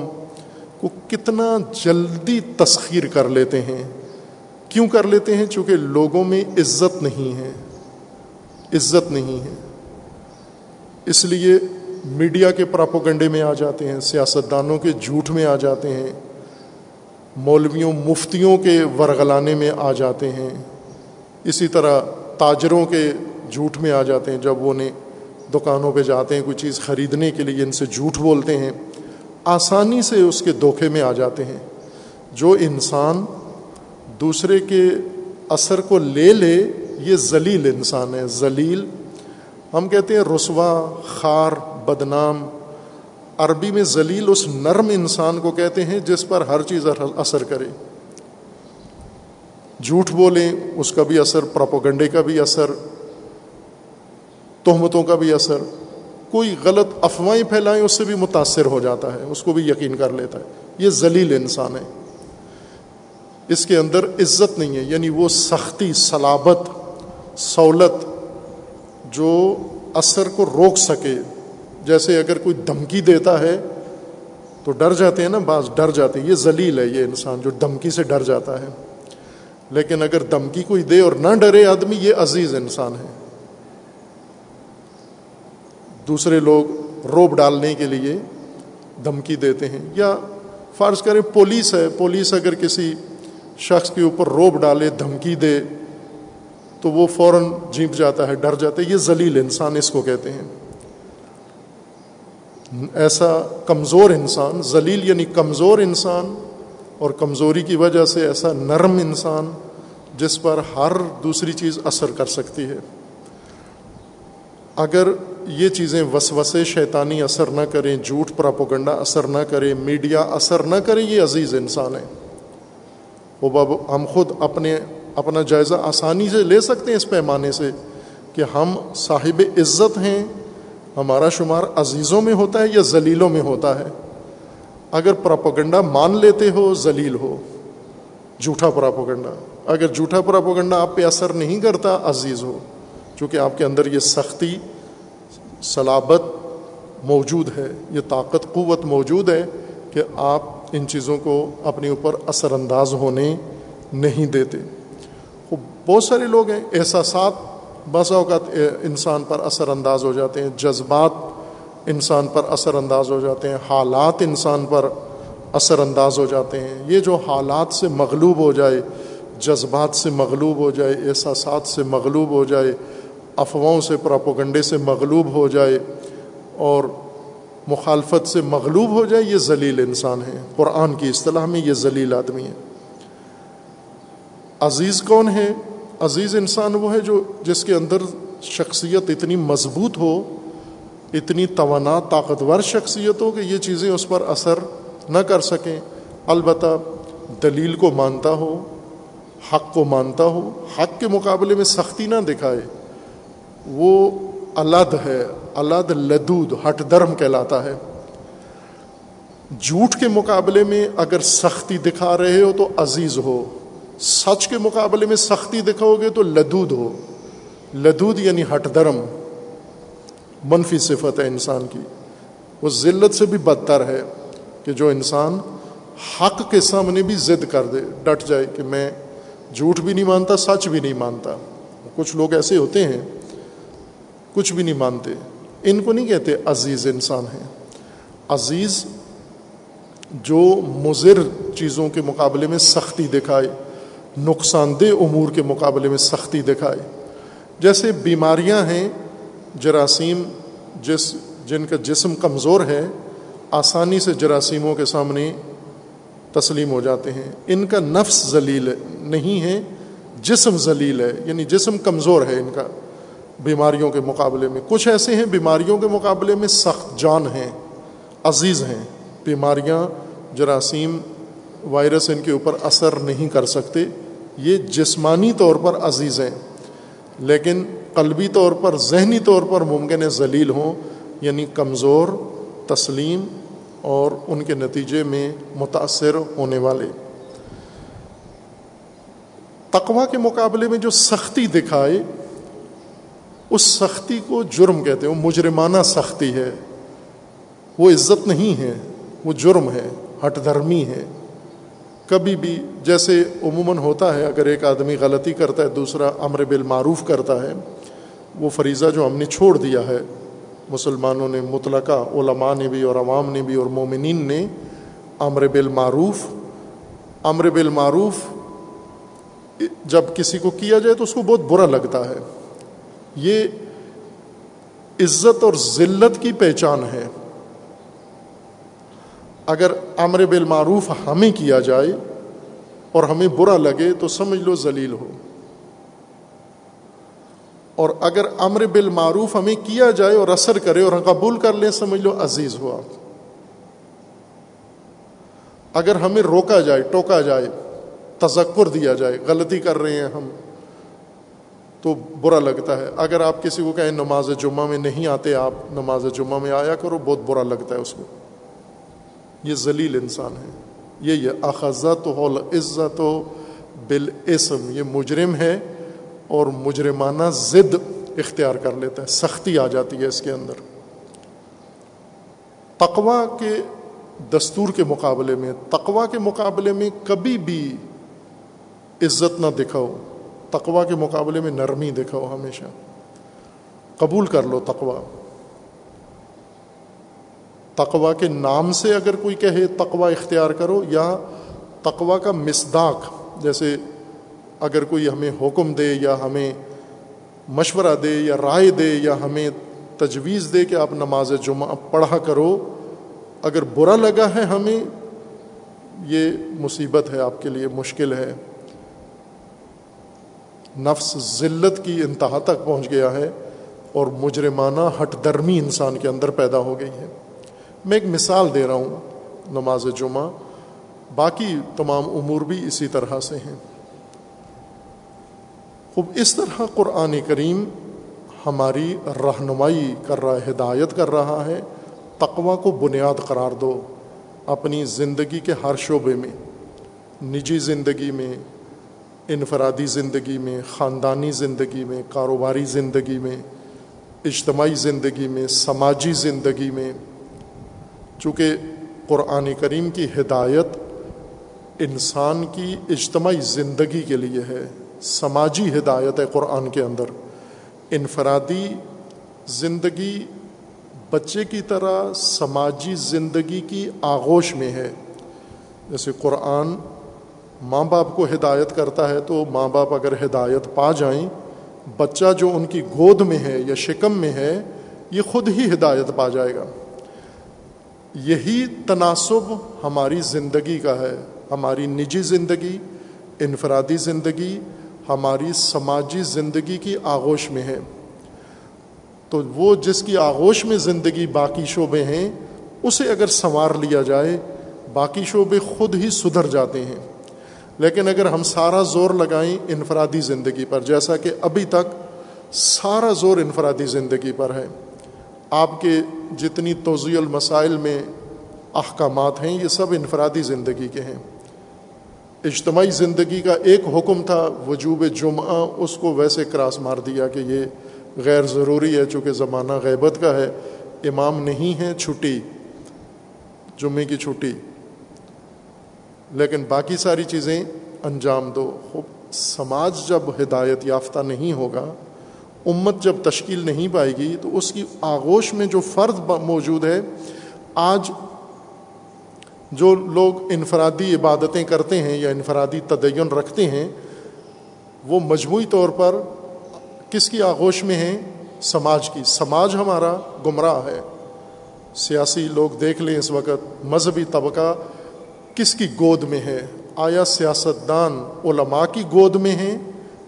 کو کتنا جلدی تسخیر کر لیتے ہیں۔ کیوں کر لیتے ہیں؟ چونکہ لوگوں میں عزت نہیں ہے۔ عزت نہیں ہے۔ اس لیے میڈیا کے پراپوگنڈے میں آ جاتے ہیں، سیاستدانوں کے جھوٹ میں آ جاتے ہیں، مولویوں، مفتیوں کے ورغلانے میں آ جاتے ہیں۔ اسی طرح تاجروں کے جھوٹ میں آ جاتے ہیں، جب وہ نے دکانوں پہ جاتے ہیں، کوئی چیز خریدنے کے لیے ان سے جھوٹ بولتے ہیں، آسانی سے اس کے دھوکے میں آ جاتے ہیں۔ جو انسان دوسرے کے اثر کو لے لے یہ ذلیل انسان ہے، ذلیل۔ ہم کہتے ہیں رسوا، خار، بدنام۔ عربی میں ذلیل اس نرم انسان کو کہتے ہیں جس پر ہر چیز اثر کرے۔ جھوٹ بولیں، اس کا بھی اثر پراپوگنڈے کا بھی اثر، تہمتوں کا بھی اثر۔ کوئی غلط افواہیں پھیلائیں، اس سے بھی متاثر ہو جاتا ہے، اس کو بھی یقین کر لیتا ہے۔ یہ ذلیل انسان ہے۔ اس کے اندر عزت نہیں ہے یعنی وہ سختی سلابت سہولت جو اثر کو روک سکے، جیسے اگر کوئی دھمکی دیتا ہے تو ڈر جاتے ہیں نا، بعض ڈر جاتے ہیں، یہ ذلیل ہے، یہ انسان جو دھمکی سے ڈر جاتا ہے۔ لیکن اگر دھمکی کوئی دے اور نہ ڈرے آدمی، یہ عزیز انسان ہے۔ دوسرے لوگ روب ڈالنے کے لیے دھمکی دیتے ہیں، یا فرض کریں پولیس ہے، پولیس اگر کسی شخص کے اوپر روب ڈالے، دھمکی دے تو وہ فوراً جھینپ جاتا ہے، ڈر جاتا ہے۔ یہ ذلیل انسان اس کو کہتے ہیں۔ ایسا کمزور انسان، ذلیل یعنی کمزور انسان اور کمزوری کی وجہ سے ایسا نرم انسان جس پر ہر دوسری چیز اثر کر سکتی ہے۔ اگر یہ چیزیں وسوسے، شیطانی اثر نہ کریں، جھوٹ پراپوگنڈا اثر نہ کرے میڈیا اثر نہ کرے یہ عزیز انسان ہے وہ باب ہم خود اپنے اپنا جائزہ آسانی سے لے سکتے ہیں اس پیمانے سے کہ ہم صاحب عزت ہیں، ہمارا شمار عزیزوں میں ہوتا ہے یا ذلیلوں میں ہوتا ہے۔ اگر پراپوگنڈا مان لیتے ہو، ذلیل ہو۔ جھوٹا پراپوگنڈا۔ اگر جھوٹا پراپوگنڈا آپ پہ اثر نہیں کرتا، عزیز ہو۔ چونکہ آپ کے اندر یہ سختی، صلابت موجود ہے، یہ طاقت، قوت موجود ہے کہ آپ ان چیزوں کو اپنے اوپر اثر انداز ہونے نہیں دیتے۔ بہت سارے لوگ ہیں، احساسات بس اوقات انسان پر اثر انداز ہو جاتے ہیں، جذبات انسان پر اثر انداز ہو جاتے ہیں، حالات انسان پر اثر انداز ہو جاتے ہیں۔ یہ جو حالات سے مغلوب ہو جائے، جذبات سے مغلوب ہو جائے، احساسات سے مغلوب ہو جائے، افواہوں سے، پراپوگنڈے سے مغلوب ہو جائے اور مخالفت سے مغلوب ہو جائے، یہ ذلیل انسان ہے قرآن کی اصطلاح میں یہ ذلیل آدمی ہے عزیز کون ہے عزیز انسان وہ ہے جو جس کے اندر شخصیت اتنی مضبوط ہو، اتنی توانا، طاقتور شخصیت ہو کہ یہ چیزیں اس پر اثر نہ کر سکیں۔ البتہ دلیل کو مانتا ہو، حق کو مانتا ہو، حق کے مقابلے میں سختی نہ دکھائے، وہ الد ہے، الد لدود، ہٹ درم کہلاتا ہے۔ جھوٹ کے مقابلے میں اگر سختی دکھا رہے ہو تو عزیز ہو۔ سچ کے مقابلے میں سختی دکھاؤ گے تو لدود ہو۔ لدود یعنی ہٹ درم منفی صفت ہے انسان کی۔ وہ ذلت سے بھی بدتر ہے کہ جو انسان حق کے سامنے بھی ضد کر دے، ڈٹ جائے کہ میں جھوٹ بھی نہیں مانتا، سچ بھی نہیں مانتا۔ کچھ لوگ ایسے ہوتے ہیں، کچھ بھی نہیں مانتے۔ ان کو نہیں کہتے عزیز انسان ہیں۔ عزیز جو مضر چیزوں کے مقابلے میں سختی دکھائے۔ نقصان دہ امور کے مقابلے میں سختی دکھائے جیسے بیماریاں ہیں، جراثیم جس، جن کا جسم کمزور ہے، آسانی سے جراثیموں کے سامنے تسلیم ہو جاتے ہیں۔ ان کا نفس ذلیل نہیں ہے، جسم ذلیل ہے یعنی جسم کمزور ہے ان کا بیماریوں کے مقابلے میں۔ کچھ ایسے ہیں بیماریوں کے مقابلے میں سخت جان ہیں، عزیز ہیں۔ بیماریاں، جراثیم، وائرس ان کے اوپر اثر نہیں کر سکتے۔ یہ جسمانی طور پر عزیز ہیں، لیکن قلبی طور پر، ذہنی طور پر ممکن ہے ذلیل ہوں یعنی کمزور، تسلیم اور ان کے نتیجے میں متاثر ہونے والے۔ تقوا کے مقابلے میں جو سختی دکھائے، اس سختی کو جرم کہتے ہیں، وہ مجرمانہ سختی ہے۔ وہ عزت نہیں ہے، وہ جرم ہے ہٹ دھرمی ہے۔ کبھی بھی جیسے عموماً ہوتا ہے، اگر ایک آدمی غلطی کرتا ہے، دوسرا امر بالمعروف کرتا ہے، وہ فریضہ جو ہم نے چھوڑ دیا ہے، مسلمانوں نے، مطلقہ علماء نے بھی اور عوام نے بھی اور مومنین نے امر بالمعروف امر بالمعروف جب کسی کو کیا جائے تو اس کو بہت برا لگتا ہے۔ یہ عزت اور ذلت کی پہچان ہے۔ اگر امر بالمعروف ہمیں کیا جائے اور ہمیں برا لگے تو سمجھ لو ذلیل ہو۔ اور اگر امر بالمعروف ہمیں کیا جائے اور اثر کرے اور ہم قبول کر لیں، سمجھ لو عزیز ہو آپ۔ اگر ہمیں روکا جائے، ٹوکا جائے، تذکر دیا جائے، غلطی کر رہے ہیں ہم، تو برا لگتا ہے۔ اگر آپ کسی کو کہیں نماز جمعہ میں نہیں آتے، آپ نماز جمعہ میں آیا کرو، بہت برا لگتا ہے اس کو۔ یہ ذلیل انسان ہے۔ یہ یہ اخذت و عزت و بالاسم، یہ مجرم ہے اور مجرمانہ ضد اختیار کر لیتا ہے، سختی آ جاتی ہے اس کے اندر۔ تقوا کے دستور کے مقابلے میں تقوا کے مقابلے میں کبھی بھی عزت نہ دکھاؤ۔ تقوا کے مقابلے میں نرمی دکھاؤ ہمیشہ۔ قبول کر لو تقوا تقوا کے نام سے اگر کوئی کہے تقوا اختیار کرو یا تقوا کا مصداق، جیسے اگر کوئی ہمیں حکم دے یا ہمیں مشورہ دے یا رائے دے یا ہمیں تجویز دے کہ آپ نماز جمعہ پڑھا کرو، اگر برا لگا ہے ہمیں، یہ مصیبت ہے، آپ کے لیے مشکل ہے۔ نفس ذلت کی انتہا تک پہنچ گیا ہے اور مجرمانہ ہٹ درمی انسان کے اندر پیدا ہو گئی ہے۔ میں ایک مثال دے رہا ہوں نماز جمعہ۔ باقی تمام امور بھی اسی طرح سے ہیں۔ خوب، اس طرح قرآن کریم ہماری رہنمائی کر رہا ہے، ہدایت کر رہا ہے۔ تقوا کو بنیاد قرار دو اپنی زندگی کے ہر شعبے میں۔ نجی زندگی میں، انفرادی زندگی میں، خاندانی زندگی میں، کاروباری زندگی میں، اجتماعی زندگی میں، سماجی زندگی میں۔ چونکہ قرآن کریم کی ہدایت انسان کی اجتماعی زندگی کے لیے ہے، سماجی ہدایت ہے قرآن کے اندر۔ انفرادی زندگی بچے کی طرح سماجی زندگی کی آغوش میں ہے۔ جیسے قرآن ماں باپ کو ہدایت کرتا ہے تو ماں باپ اگر ہدایت پا جائیں، بچہ جو ان کی گود میں ہے یا شکم میں ہے، یہ خود ہی ہدایت پا جائے گا۔ یہی تناسب ہماری زندگی کا ہے، ہماری نجی زندگی، انفرادی زندگی، ہماری سماجی زندگی کی آغوش میں ہے۔ تو وہ جس کی آغوش میں زندگی باقی شعبے ہیں، اسے اگر سنوار لیا جائے، باقی شعبے خود ہی سدھر جاتے ہیں۔ لیکن اگر ہم سارا زور لگائیں انفرادی زندگی پر، جیسا کہ ابھی تک سارا زور انفرادی زندگی پر ہے۔ آپ کے جتنی توضیع المسائل میں احکامات ہیں، یہ سب انفرادی زندگی کے ہیں۔ اجتماعی زندگی کا ایک حکم تھا، وجوب جمعہ، اس کو ویسے کراس مار دیا کہ یہ غیر ضروری ہے، چونکہ زمانہ غیبت کا ہے۔ امام نہیں ہے چھٹی، جمعے کی چھٹی۔ لیکن باقی ساری چیزیں انجام دو۔ سماج جب ہدایت یافتہ نہیں ہوگا امت جب تشکیل نہیں پائے گی تو اس کی آغوش میں جو فرد موجود ہے، آج جو لوگ انفرادی عبادتیں کرتے ہیں یا انفرادی تدین رکھتے ہیں، وہ مجموعی طور پر کس کی آغوش میں ہیں؟ سماج کی۔ سماج ہمارا گمراہ ہے۔ سیاسی لوگ دیکھ لیں اس وقت، مذہبی طبقہ کس کی گود میں ہے؟ آیا سیاستدان علماء کی گود میں ہیں؟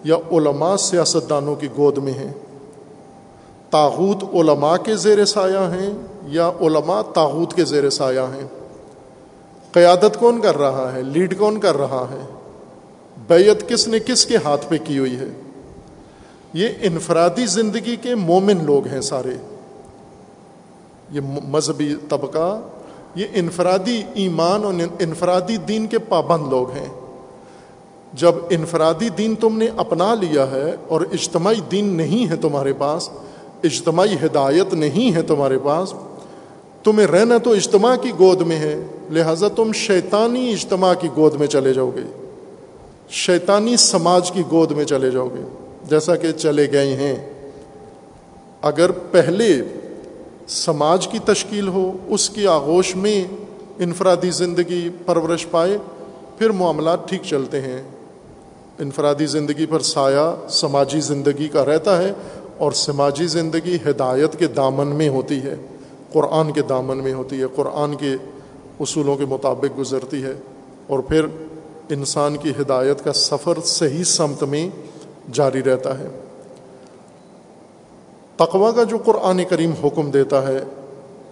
یا علماء سیاستدانوں کی گود میں ہیں؟ تاغوت علماء کے زیر سایہ ہیں یا علماء تاغوت کے زیر سایہ ہیں؟ قیادت کون کر رہا ہے؟ لیڈ کون کر رہا ہے؟ بیت کس نے کس کے ہاتھ پہ کی ہوئی ہے؟ یہ انفرادی زندگی کے مومن لوگ ہیں سارے۔ یہ مذہبی طبقہ، یہ انفرادی ایمان اور انفرادی دین کے پابند لوگ ہیں۔ جب انفرادی دین تم نے اپنا لیا ہے اور اجتماعی دین نہیں ہے تمہارے پاس، اجتماعی ہدایت نہیں ہے تمہارے پاس، تمہیں رہنا تو اجتماع کی گود میں ہے، لہٰذا تم شیطانی اجتماع کی گود میں چلے جاؤ گے۔ شیطانی سماج کی گود میں چلے جاؤ گے، جیسا کہ چلے گئے ہیں۔ اگر پہلے سماج کی تشکیل ہو، اس کی آغوش میں انفرادی زندگی پرورش پائے، پھر معاملات ٹھیک چلتے ہیں۔ انفرادی زندگی پر سایہ سماجی زندگی کا رہتا ہے اور سماجی زندگی ہدایت کے دامن میں ہوتی ہے، قرآن کے دامن میں ہوتی ہے، قرآن کے اصولوں کے مطابق گزرتی ہے اور پھر انسان کی ہدایت کا سفر صحیح سمت میں جاری رہتا ہے۔ تقوا کا جو قرآن کریم حکم دیتا ہے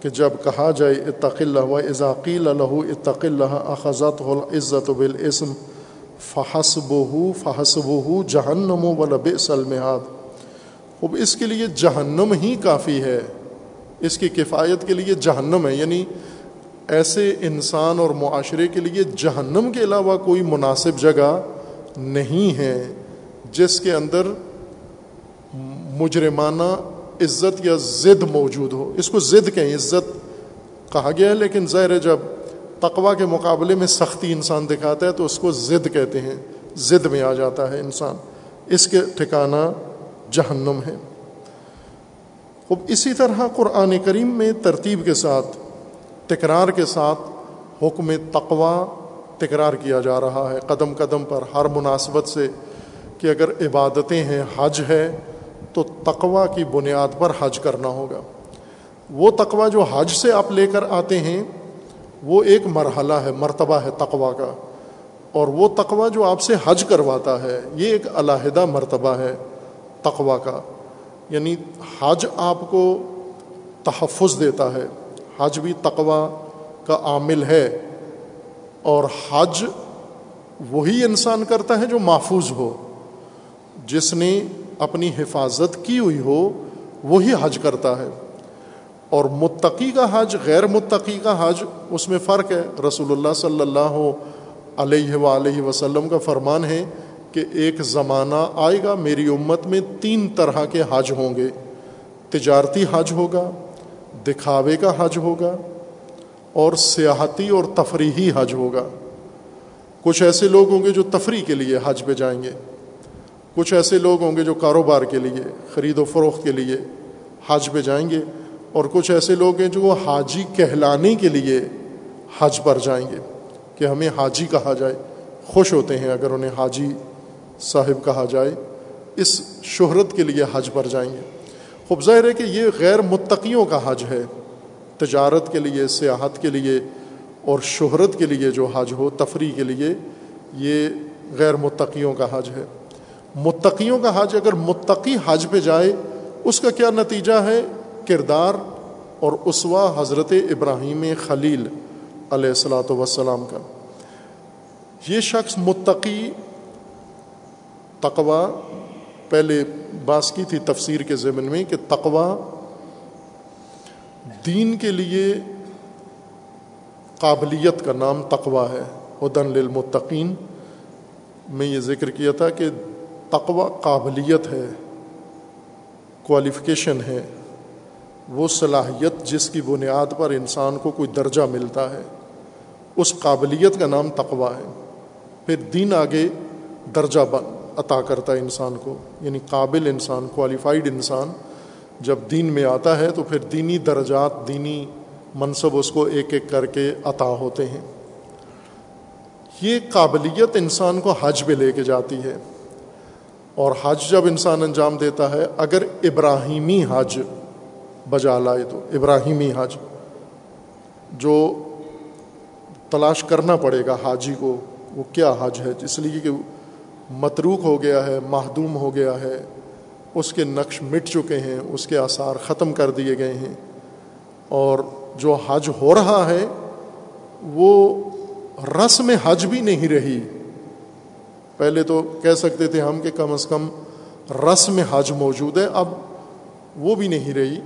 کہ جب کہا جائے اتق اللہ و اضاقیل الہ اتق اللہ اخذت العزت بالاسم فحسب ہو فحسب ہو جہنم و لب سلمحاد اب اس کے لیے جہنم ہی کافی ہے۔ اس کی کفایت کے لیے جہنم ہے۔ یعنی ایسے انسان اور معاشرے کے لیے جہنم کے علاوہ کوئی مناسب جگہ نہیں ہے جس کے اندر مجرمانہ عزت یا ضد موجود ہو۔ اس کو ضد کہیں، عزت کہا گیا ہے، لیکن ظاہر ہے جب تقوا کے مقابلے میں سختی انسان دکھاتا ہے تو اس کو ضد کہتے ہیں، ضد میں آ جاتا ہے انسان۔ اس کے ٹھکانہ جہنم ہے۔ اب اسی طرح قرآن کریم میں ترتیب کے ساتھ، تکرار کے ساتھ حکم تقوا تکرار کیا جا رہا ہے۔ قدم قدم پر ہر مناسبت سے کہ اگر عبادتیں ہیں، حج ہے، تو تقوا کی بنیاد پر حج کرنا ہوگا۔ وہ تقوا جو حج سے آپ لے کر آتے ہیں وہ ایک مرحلہ ہے، مرتبہ ہے تقوا کا۔ اور وہ تقوا جو آپ سے حج کرواتا ہے، یہ ایک علیحدہ مرتبہ ہے تقوا کا۔ یعنی حج آپ کو تحفظ دیتا ہے۔ حج بھی تقوا کا عامل ہے۔ اور حج وہی انسان کرتا ہے جو محفوظ ہو۔ جس نے اپنی حفاظت کی ہوئی ہو، وہی حج کرتا ہے۔ اور متقی کا حج، غیر متقی کا حج، اس میں فرق ہے۔ رسول اللہ صلی اللہ علیہ و وسلم کا فرمان ہے کہ ایک زمانہ آئے گا، میری امت میں تین طرح کے حج ہوں گے۔ تجارتی حج ہوگا، دکھاوے کا حج ہوگا، اور سیاحتی اور تفریحی حج ہوگا۔ کچھ ایسے لوگ ہوں گے جو تفریح کے لیے حج پہ جائیں گے۔ کچھ ایسے لوگ ہوں گے جو کاروبار کے لیے، خرید و فروخت کے لیے حج پہ جائیں گے۔ اور کچھ ایسے لوگ ہیں جو وہ حاجی کہلانے کے لیے حج پر جائیں گے کہ ہمیں حاجی کہا جائے، خوش ہوتے ہیں اگر انہیں حاجی صاحب کہا جائے، اس شہرت کے لیے حج پر جائیں گے۔ خوب ظاہر ہے کہ یہ غیر متقیوں کا حج ہے، تجارت کے لیے، سیاحت کے لیے اور شہرت کے لیے جو حج ہو، تفریح کے لیے یہ غیر متقیوں کا حج ہے۔ متقیوں کا حج اگر متقی حج پہ جائے، اس کا کیا نتیجہ ہے؟ کردار اور اسوا حضرت ابراہیم خلیل علیہ السلاۃ وسلام کا۔ یہ شخص متقی تقوا پہلے باس کی تھی تفسیر کے ضمن میں کہ تقوا دین کے لیے قابلیت کا نام تقوا ہے۔ ہدن للمتقین، میں یہ ذکر کیا تھا کہ تقوا قابلیت ہے کوالیفکیشن ہے۔ وہ صلاحیت جس کی بنیاد پر انسان کو کوئی درجہ ملتا ہے، اس قابلیت کا نام تقوا ہے۔ پھر دین آگے درجہ عطا کرتا ہے انسان کو یعنی قابل انسان کوالیفائڈ انسان۔ جب دین میں آتا ہے تو پھر دینی درجات، دینی منصب اس کو ایک ایک کر کے عطا ہوتے ہیں۔ یہ قابلیت انسان کو حج پہ لے کے جاتی ہے۔ اور حج جب انسان انجام دیتا ہے، اگر ابراہیمی حج بجا لائے تو ابراہیمی حج جو تلاش کرنا پڑے گا حاجی کو، وہ کیا حج ہے؟ اس لیے کہ متروک ہو گیا ہے، محدوم ہو گیا ہے، اس کے نقش مٹ چکے ہیں، اس کے آثار ختم کر دیے گئے ہیں۔ اور جو حج ہو رہا ہے، وہ رسم حج بھی نہیں رہی۔ پہلے تو کہہ سکتے تھے ہم کہ کم از کم رسم حج موجود ہے، اب وہ بھی نہیں رہی۔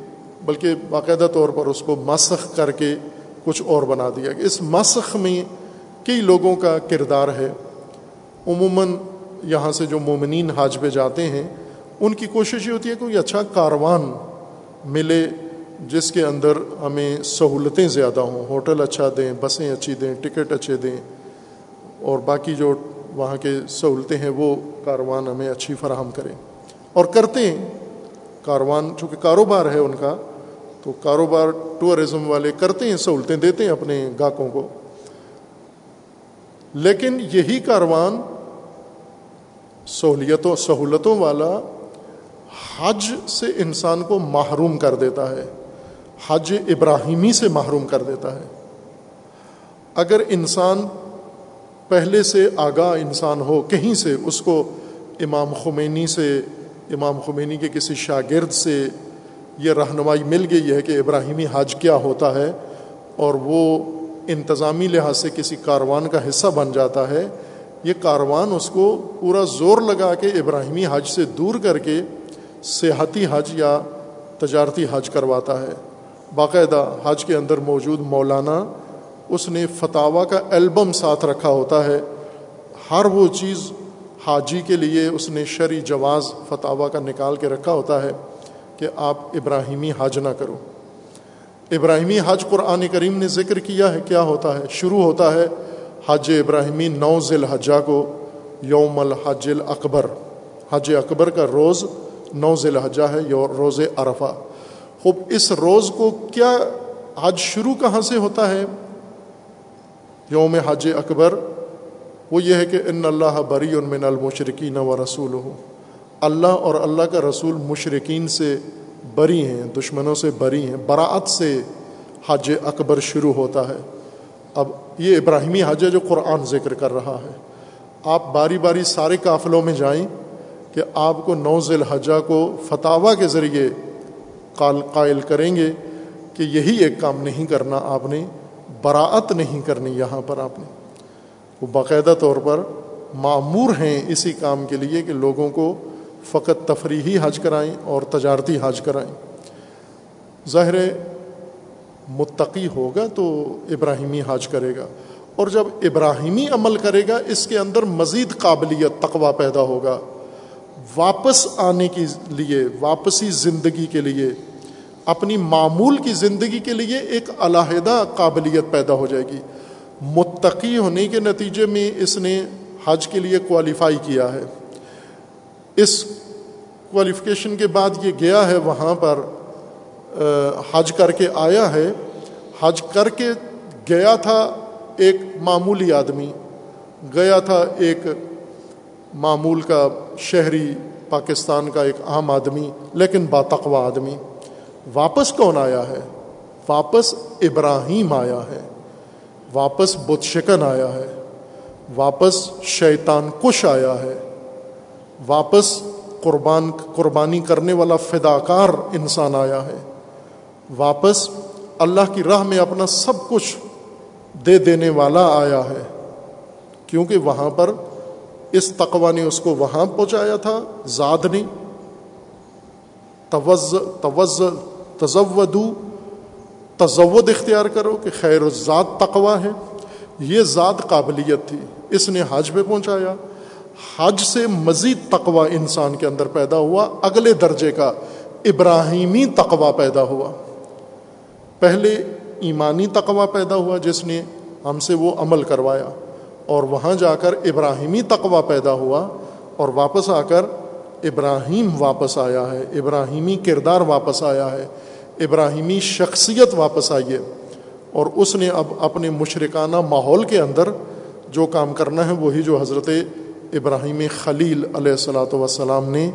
بلکہ باقاعدہ طور پر اس کو مسخ کر کے کچھ اور بنا دیا گیا۔ اس مسخ میں کئی لوگوں کا کردار ہے۔ عموماً یہاں سے جو مومنین حج پہ جاتے ہیں، ان کی کوشش یہ ہوتی ہے کوئی اچھا کاروان ملے جس کے اندر ہمیں سہولتیں زیادہ ہوں۔ ہوٹل اچھا دیں، بسیں اچھی دیں، ٹکٹ اچھے دیں۔ اور باقی جو وہاں کے سہولتیں ہیں، وہ کاروان ہمیں اچھی فراہم کریں۔ اور کرتے ہیں۔ کاروان چونکہ کاروبار ہے ان کا تو کاروبار ٹورزم والے کرتے ہیں، سہولتیں دیتے ہیں اپنے گاہکوں کو۔ لیکن یہی کاروان سہولیتوں، سہولتوں والا حج سے انسان کو محروم کر دیتا ہے۔ حج ابراہیمی سے محروم کر دیتا ہے۔ اگر انسان پہلے سے آگاہ انسان ہو، کہیں سے، اس کو امام خمینی سے، امام خمینی کے کسی شاگرد سے یہ رہنمائی مل گئی ہے کہ ابراہیمی حج کیا ہوتا ہے اور وہ انتظامی لحاظ سے کسی کاروان کا حصہ بن جاتا ہے، یہ کاروان اس کو پورا زور لگا کے ابراہیمی حج سے دور کر کے سیاحتی حج یا تجارتی حج کرواتا ہے۔ باقاعدہ حج کے اندر موجود مولانا اس نے فتوا کا البم ساتھ رکھا ہوتا ہے۔ ہر وہ چیز حاجی کے لیے اس نے شرع جواز فتوا کا نکال کے رکھا ہوتا ہے۔ کہ آپ ابراہیمی حج نہ کرو۔ ابراہیمی حج قرآن کریم نے ذکر کیا ہے، کیا ہوتا ہے؟ شروع ہوتا ہے حج ابراہیمی نو ذیل الحجہ کو، یوم الحج الاکبر۔ حج اکبر کا روز نو ذیل الحجہ ہے روز عرفہ۔ خوب، اس روز کو کیا حج شروع کہاں سے ہوتا ہے؟ یوم حج اکبر، وہ یہ ہے کہ ان اللہ بری من المشرقین و رسول ہو اللہ اور اللہ کا رسول مشرقین سے بری ہیں، دشمنوں سے بری ہیں۔ براعت سے حج اکبر شروع ہوتا ہے۔ اب یہ ابراہیمی حج ہے جو قرآن ذکر کر رہا ہے۔ آپ باری باری سارے قافلوں میں جائیں کہ آپ کو نو ذیل الحجہ کو فتوا کے ذریعے قال قائل کریں گے کہ یہی ایک کام نہیں کرنا آپ نے، براعت نہیں کرنی یہاں پر آپ نے۔ وہ باقاعدہ طور پر معمور ہیں اسی کام کے لیے کہ لوگوں کو فقط تفریحی حج کرائیں اور تجارتی حج کرائیں۔ ظاہر متقی ہوگا تو ابراہیمی حج کرے گا۔ اور جب ابراہیمی عمل کرے گا، اس کے اندر مزید قابلیت تقوا پیدا ہوگا۔ واپس آنے کے لیے، واپسی زندگی کے لیے، اپنی معمول کی زندگی کے لیے ایک علیحدہ قابلیت پیدا ہو جائے گی۔ متقی ہونے کے نتیجے میں اس نے حج کے لیے کوالیفائی کیا ہے۔ اس کوالیفکیشن کے بعد یہ گیا ہے وہاں پر حج کر کے آیا ہے۔ حج کر کے گیا تھا ایک معمولی آدمی، گیا تھا ایک معمول کا شہری پاکستان کا ایک عام آدمی، لیکن باتقوا آدمی۔ واپس کون آیا ہے؟ واپس ابراہیم آیا ہے، واپس بت شکن آیا ہے، واپس شیطان کش آیا ہے۔ واپس قربان قربانی کرنے والا فداکار انسان آیا ہے۔ واپس اللہ کی راہ میں اپنا سب کچھ دے دینے والا آیا ہے۔ کیونکہ وہاں پر اس تقوا نے اس کو وہاں پہنچایا تھا، زاد نے۔ توز توز تزودو تزود اختیار کرو کہ خیر ذات تقوا ہے۔ یہ ذات قابلیت تھی، اس نے حج پہ پہنچایا۔ حج سے مزید تقوا انسان کے اندر پیدا ہوا، اگلے درجے کا ابراہیمی تقوا پیدا ہوا۔ پہلے ایمانی تقوا پیدا ہوا جس نے ہم سے وہ عمل کروایا، اور وہاں جا کر ابراہیمی تقوا پیدا ہوا، اور واپس آ کر ابراہیم واپس آیا ہے، ابراہیمی کردار واپس آیا ہے، ابراہیمی شخصیت واپس آئی ہے۔ اور اس نے اب اپنے مشرکانہ ماحول کے اندر جو کام کرنا ہے، وہی جو حضرت ابراہیم خلیل علیہ السلاۃ وسلام نے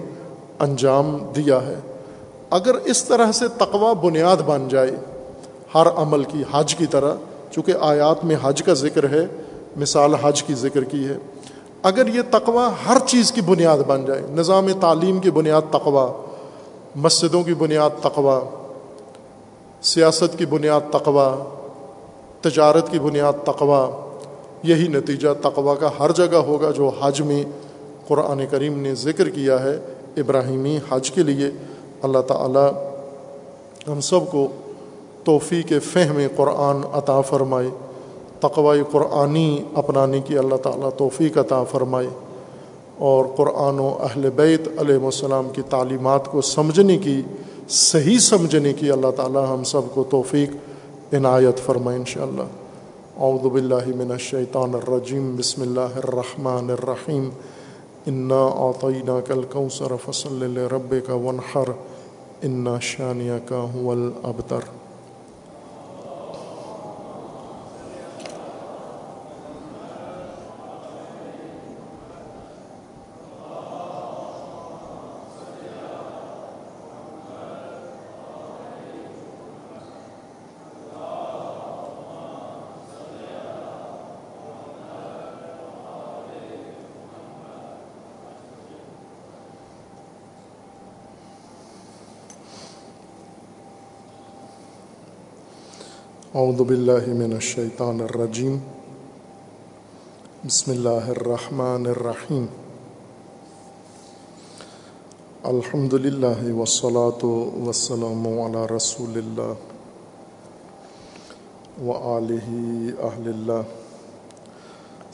انجام دیا ہے۔ اگر اس طرح سے تقوا بنیاد بن جائے، ہر عمل کی حج کی طرح، چونکہ آیات میں حج کا ذکر ہے، مثال حج کی ذکر کی ہے، اگر یہ تقوا ہر چیز کی بنیاد بن جائے، نظام تعلیم کی بنیاد تقوا مسجدوں کی بنیاد تقوا سیاست کی بنیاد تقوا تجارت کی بنیاد تقوا یہی نتیجہ تقوا کا ہر جگہ ہوگا جو حج میں قرآن کریم نے ذکر کیا ہے ابراہیمی حج کے لیے۔ اللہ تعالی ہم سب کو توفیق فہم قرآن عطا فرمائے۔ تقوی قرآنی اپنانے کی اللہ تعالیٰ توفیق عطا فرمائے۔ اور قرآن و اہل بیت علیہ السلام کی تعلیمات کو سمجھنے کی، صحیح سمجھنے کی اللہ تعالیٰ ہم سب کو توفیق عنایت فرمائے انشاءاللہ۔ اعوذ باللہ من الشیطان الرجیم بسم اللہ الرحمن الرحیم انا اعطینا کل کوثر فصل رب کا ونحر انا شانیہ کا هو الابتر اعوذ باللہ من الشیطان الرجیم بسم اللہ الرحمن الرحیم الحمد للہ وسلاۃ وسلم علی رسول اللہ و علیہ اہل اللہ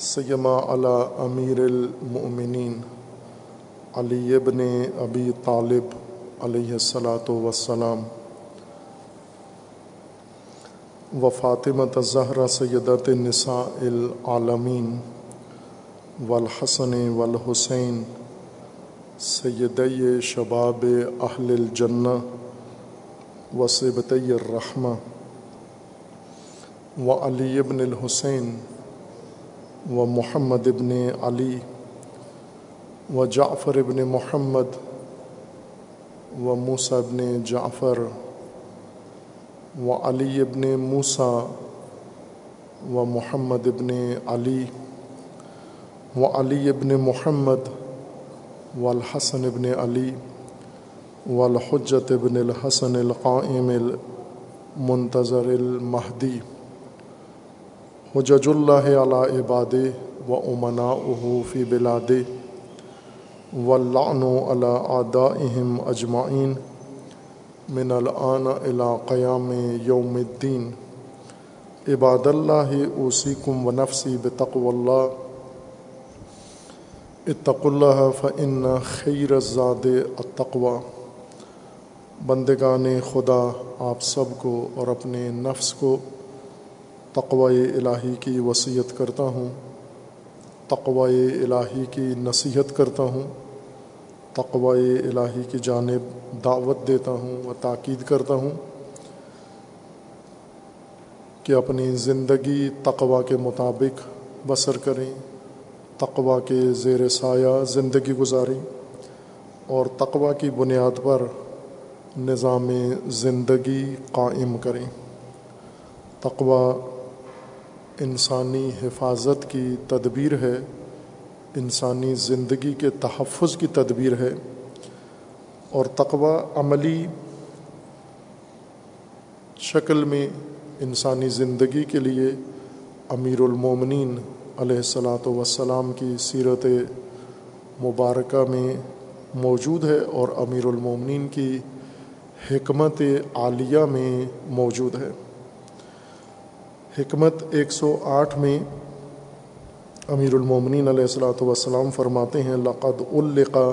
سیما علی امیر المؤمنین علی ابن ابی طالب علیہ السلاۃ وسلام و فاطمۃ زہرہ سیدت نساء العالمین والحسن والحسین سید شباب اہل الجنہ و سبت الرحمہ و علی ابن الحسین و محمد ابن علی و جعفر ابن محمد و موسیٰ ابن جعفر و علی ابن موسیٰ و محمد ابن علی و علی ابن محمد و الحسن ابن علی و الحجت ابن الحسن القائم المنتظر المہدی حجج اللہ علی عباد و امنا فی بلاد و لعن علی آدائہم اجمعین من الآن الى قیام یوم الدین. عباد اللہ اوسیکم و نفسی بتقو اللہ. اتق اللہ فن خیر الزاد التقوی. بندگان خدا، آپ سب کو اور اپنے نفس کو تقوی الہی کی وصیت کرتا ہوں، تقوی الہی کی نصیحت کرتا ہوں۔ تقوی الہی کی جانب دعوت دیتا ہوں و تاکید کرتا ہوں کہ اپنی زندگی تقوی کے مطابق بسر کریں، تقوی کے زیر سایہ زندگی گزاریں اور تقوی کی بنیاد پر نظام زندگی قائم کریں۔ تقوی انسانی حفاظت کی تدبیر ہے۔ انسانی زندگی کے تحفظ کی تدبیر ہے اور تقوی عملی شکل میں انسانی زندگی کے لیے امیر المومنین علیہ السلاۃ وسلام کی سیرت مبارکہ میں موجود ہے اور امیر المومنین کی حکمت عالیہ میں موجود ہے۔ حکمت ایک سو آٹھ میں امیر المومنین علیہ السلاۃ وسلام فرماتے ہیں، لقد القا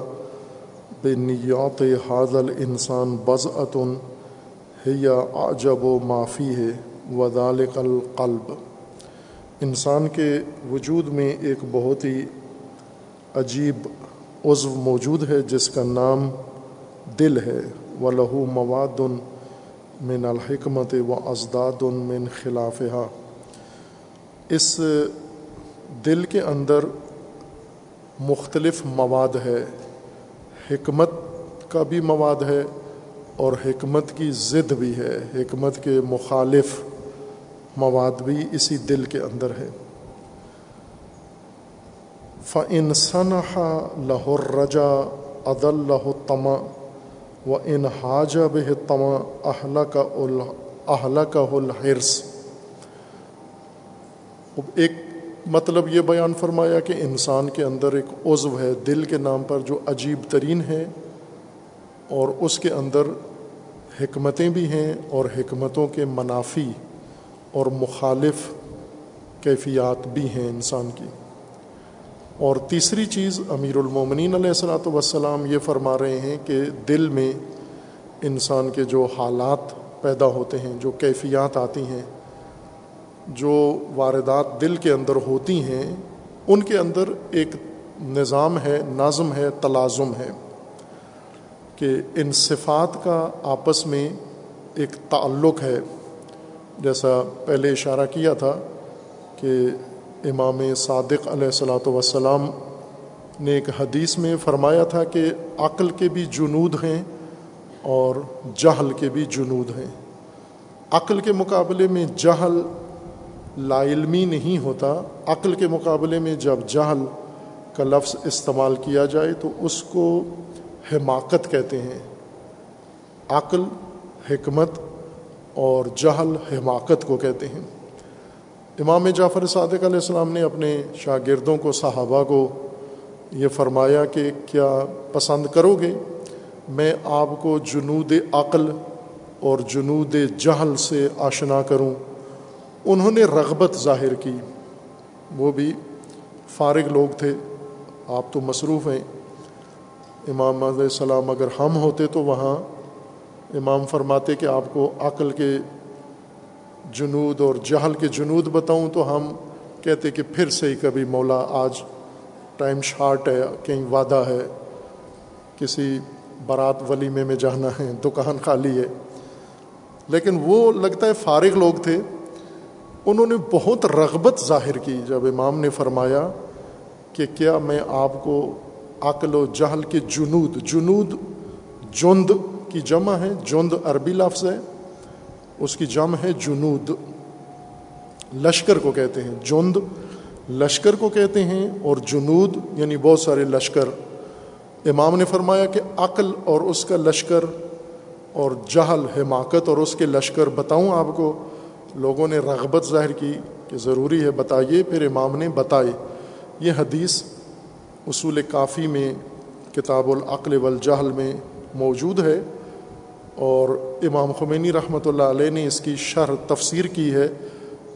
بنیات حاضل انسان بضعتن ہے یا عجب و معافی ہے وذالق القلب۔ انسان کے وجود میں ایک بہت ہی عجیب عضو موجود ہے، جس کا نام دل ہے۔ و لہو مواد من الحکمت و ازداد من خلافہ اس دل کے اندر مختلف مواد ہے۔ حکمت کا بھی مواد ہے اور حکمت کی ضد بھی ہے۔ حکمت کے مخالف مواد بھی اسی دل کے اندر ہے۔ فن صنحا لہر رجا عدل لہ تما و ان حاجہ بہ تما اہل کا اہل کا الحرس ایک مطلب یہ بیان فرمایا کہ انسان کے اندر ایک عضو ہے، دل کے نام پر جو عجیب ترین ہے اور اس کے اندر حکمتیں بھی ہیں اور حکمتوں کے منافی اور مخالف کیفیات بھی ہیں انسان کی۔ اور تیسری چیز، امیر المومنین علیہ السلاۃ وسلام یہ فرما رہے ہیں کہ دل میں انسان کے جو حالات پیدا ہوتے ہیں، جو کیفیات آتی ہیں جو واردات دل کے اندر ہوتی ہیں، ان کے اندر ایک نظام ہے، نظم ہے، تلازم ہے کہ ان صفات کا آپس میں ایک تعلق ہے۔ جیسا پہلے اشارہ کیا تھا کہ امام صادق علیہ السلاۃ وسلام نے ایک حدیث میں فرمایا تھا کہ عقل کے بھی جنود ہیں اور جہل کے بھی جنود ہیں۔ عقل کے مقابلے میں جہل لا علمی نہیں ہوتا، عقل کے مقابلے میں جب جہل کا لفظ استعمال کیا جائے تو اس کو حماقت کہتے ہیں۔ عقل، حکمت اور جہل حماقت کو کہتے ہیں۔ امام جعفر صادق علیہ السلام نے اپنے شاگردوں کو، صحابہ کو یہ فرمایا کہ کیا پسند کرو گے؟ میں آپ کو جنود عقل اور جنود جہل سے آشنا کروں۔ انہوں نے رغبت ظاہر کی۔ وہ بھی فارغ لوگ تھے۔ آپ تو مصروف ہیں۔ امام علیہ السلام اگر ہم ہوتے تو وہاں امام فرماتے کہ آپ کو عقل کے جنود اور جہل کے جنود بتاؤں تو ہم کہتے کہ پھر سے ہی کبھی مولا آج ٹائم شارٹ ہے، کہیں وعدہ ہے۔ کسی بارات ولیمے میں جانا ہے، دکان خالی ہے۔ لیکن وہ لگتا ہے فارغ لوگ تھے۔ انہوں نے بہت رغبت ظاہر کی جب امام نے فرمایا کہ کیا میں آپ کو عقل و جہل کے جنود جنود جند کی جمع ہے جند عربی لفظ ہے، اس کی جمع ہے جنود۔ لشکر کو کہتے ہیں، جند لشکر کو کہتے ہیں اور جنود یعنی بہت سارے لشکر۔ امام نے فرمایا کہ عقل اور اس کا لشکر اور جہل، حماقت اور اس کے لشکر، بتاؤں آپ کو لوگوں نے رغبت ظاہر کی کہ ضروری ہے بتائیے، پھر امام نے بتائے یہ حدیث اصول کافی میں، کتاب العقل والجہل میں موجود ہے اور امام خمینی رحمۃ اللہ علیہ نے اس کی شرح تفسیر کی ہے۔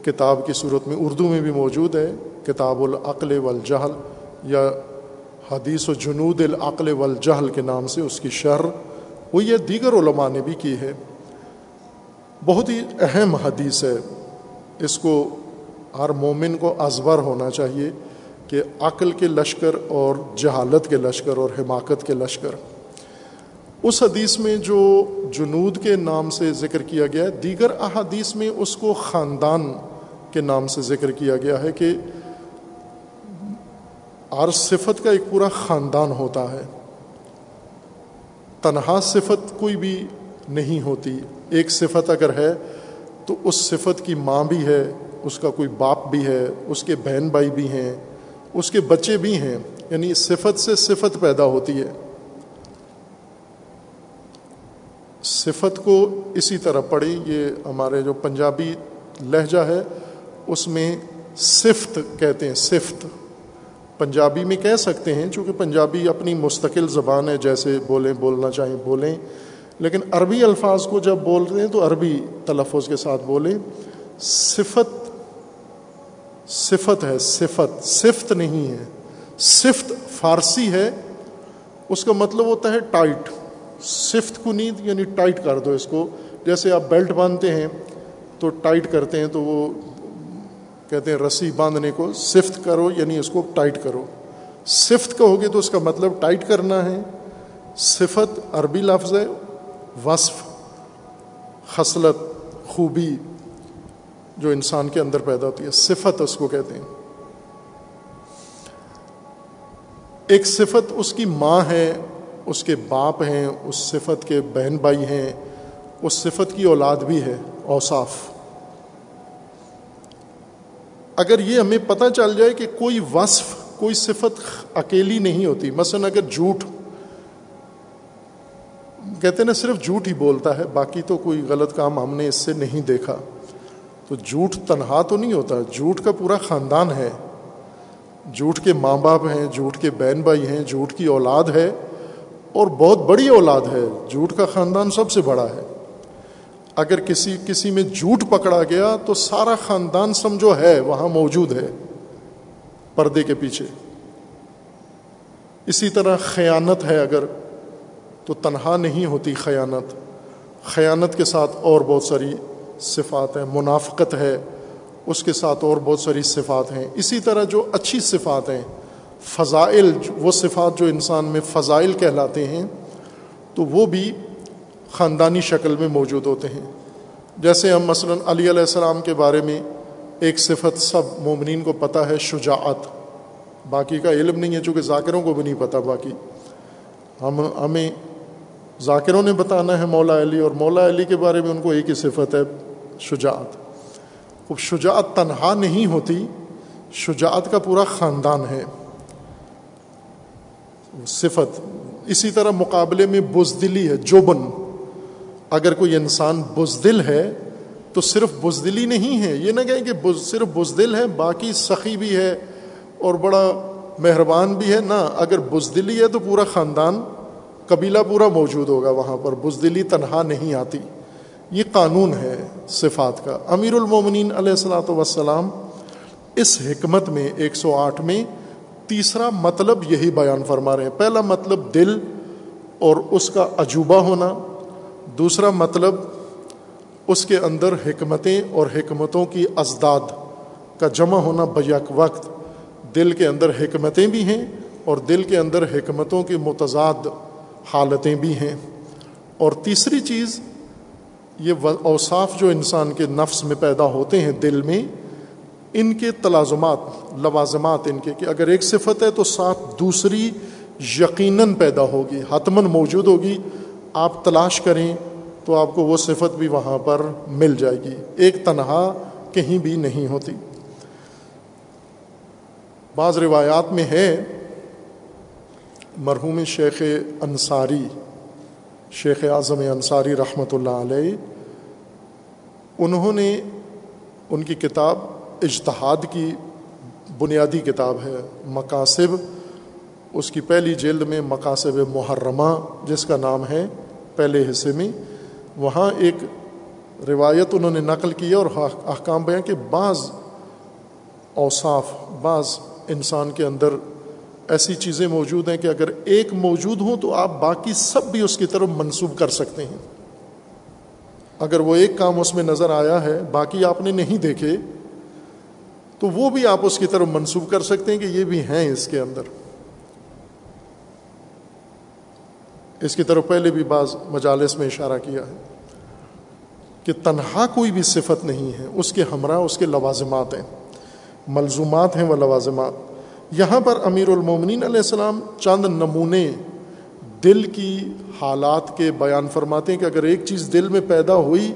کتاب کی صورت میں اردو میں بھی موجود ہے۔ کتاب العقل والجہل یا حدیث و جنود العقل والجہل کے نام سے اس کی شرح وہ یہ دیگر علماء نے بھی کی ہے۔ بہت ہی اہم حدیث ہے۔ اس کو ہر مومن کو ازبر ہونا چاہیے کہ عقل کے لشکر اور جہالت کے لشکر اور حماقت کے لشکر۔ اس حدیث میں جو جنود کے نام سے ذکر کیا گیا ہے، دیگر احادیث میں اس کو خاندان کے نام سے ذکر کیا گیا ہے کہ ہر صفت کا ایک پورا خاندان ہوتا ہے۔ تنہا صفت کوئی بھی نہیں ہوتی۔ ایک صفت اگر ہے تو اس صفت کی ماں بھی ہے، اس کا کوئی باپ بھی ہے، اس کے بہن بھائی بھی ہیں، اس کے بچے بھی ہیں یعنی صفت سے صفت پیدا ہوتی ہے۔ صفت کو اسی طرح پڑھی، یہ ہمارے جو پنجابی لہجہ ہے، اس میں صفت کہتے ہیں، صفت۔ پنجابی میں کہہ سکتے ہیں، چونکہ پنجابی اپنی مستقل زبان ہے، جیسے بولیں، بولنا چاہیں، بولیں۔ لیکن عربی الفاظ کو جب بول رہے ہیں تو عربی تلفظ کے ساتھ بولیں۔ صفت صفت ہے، صفت صفت نہیں ہے۔ صفت فارسی ہے، اس کا مطلب ہوتا ہے ٹائٹ۔ صفت کو نیند یعنی ٹائٹ کر دو اس کو۔ جیسے آپ بیلٹ باندھتے ہیں تو ٹائٹ کرتے ہیں تو وہ کہتے ہیں رسی باندھنے کو۔ صفت کرو یعنی اس کو ٹائٹ کرو۔ صفت کہو گے تو اس کا مطلب ٹائٹ کرنا ہے۔ صفت عربی لفظ ہے۔ وصف، خصلت، خوبی جو انسان کے اندر پیدا ہوتی ہے، صفت اس کو کہتے ہیں۔ ایک صفت اس کی ماں ہے، اس کے باپ ہیں، اس صفت کے بہن بھائی ہیں، اس صفت کی اولاد بھی ہے، اوصاف۔ اگر یہ ہمیں پتہ چل جائے کہ کوئی وصف، کوئی صفت اکیلی نہیں ہوتی، مثلا اگر جھوٹ کہتے نا صرف جھوٹ ہی بولتا ہے، باقی تو کوئی غلط کام ہم نے اس سے نہیں دیکھا۔ تو جھوٹ تنہا تو نہیں ہوتا، جھوٹ کا پورا خاندان ہے۔ جھوٹ کے ماں باپ ہیں، جھوٹ کے بہن بھائی ہیں، جھوٹ کی اولاد ہے اور بہت بڑی اولاد ہے۔ جھوٹ کا خاندان سب سے بڑا ہے۔ اگر کسی کسی میں جھوٹ پکڑا گیا تو سارا خاندان سمجھو ہے، وہاں موجود ہے۔ پردے کے پیچھے۔ اسی طرح خیانت ہے، اگر تو تنہا نہیں ہوتی خیانت۔ خیانت کے ساتھ اور بہت ساری صفات ہیں، منافقت ہے، اس کے ساتھ اور بہت ساری صفات ہیں۔ اسی طرح جو اچھی صفات ہیں، فضائل، وہ صفات جو انسان میں فضائل کہلاتے ہیں، تو وہ بھی خاندانی شکل میں موجود ہوتے ہیں۔ جیسے ہم مثلا علی علیہ السلام کے بارے میں ایک صفت سب مومنین کو پتہ ہے، شجاعت۔ باقی کا علم نہیں ہے، چونکہ ذاکروں کو بھی نہیں پتہ، باقی۔ ہم، ہمیں ذاکروں نے بتانا ہے مولا علی اور مولا علی کے بارے میں ان کو ایک ہی صفت ہے، شجاعت۔ اب شجاعت تنہا نہیں ہوتی، شجاعت کا پورا خاندان ہے۔ صفت اسی طرح مقابلے میں بزدلی ہے جوبن اگر کوئی انسان بزدل ہے تو صرف بزدلی نہیں ہے، یہ نہ کہیں کہ صرف بزدل ہے، باقی سخی بھی ہے اور بڑا مہربان بھی ہے۔ نہ، اگر بزدلی ہے تو پورا خاندان قبیلہ پورا موجود ہوگا وہاں پر، بزدلی تنہا نہیں آتی۔ یہ قانون ہے صفات کا۔ امیر المومنین علیہ السلاۃ وسلام اس حکمت میں ایک سو آٹھ میں تیسرا مطلب یہی بیان فرما رہے ہیں۔ پہلا مطلب دل اور اس کا عجوبہ ہونا۔ دوسرا مطلب اس کے اندر حکمتیں اور حکمتوں کی ازداد کا جمع ہونا بیک وقت۔ دل کے اندر حکمتیں بھی ہیں اور دل کے اندر حکمتوں کی متضاد حالتیں بھی ہیں۔ اور تیسری چیز، یہ اوصاف جو انسان کے نفس میں پیدا ہوتے ہیں دل میں، ان کے تلازمات، لوازمات ان کے، کہ اگر ایک صفت ہے تو ساتھ دوسری یقیناً پیدا ہوگی حتمن موجود ہوگی۔ آپ تلاش کریں تو آپ کو وہ صفت بھی وہاں پر مل جائے گی۔ ایک تنہا کہیں بھی نہیں ہوتی۔ بعض روایات میں ہے مرحوم شیخ انصاری، شیخ اعظم انصاری رحمۃ اللہ علیہ، انہوں نے ان کی کتاب اجتہاد کی بنیادی کتاب ہے مقاصب اس کی پہلی جلد میں مقاصب محرمہ، جس کا نام ہے پہلے حصے میں۔ وہاں ایک روایت انہوں نے نقل کی اور احکام بیاں کہ بعض اوصاف، بعض انسان کے اندر ایسی چیزیں موجود ہیں کہ اگر ایک موجود ہوں تو آپ باقی سب بھی اس کی طرف منسوب کر سکتے ہیں۔ اگر وہ ایک کام اس میں نظر آیا ہے، باقی آپ نے نہیں دیکھے، تو وہ بھی آپ اس کی طرف منسوب کر سکتے ہیں کہ یہ بھی ہیں اس کے اندر۔ اس کی طرف پہلے بھی بعض مجالس میں اشارہ کیا ہے کہ تنہا کوئی بھی صفت نہیں ہے، اس کے ہمراہ، اس کے لوازمات ہیں۔ ملزومات ہیں وہ لوازمات۔ یہاں پر امیر المومنین علیہ السلام چند نمونے دل کی حالات کے بیان فرماتے ہیں کہ اگر ایک چیز دل میں پیدا ہوئی،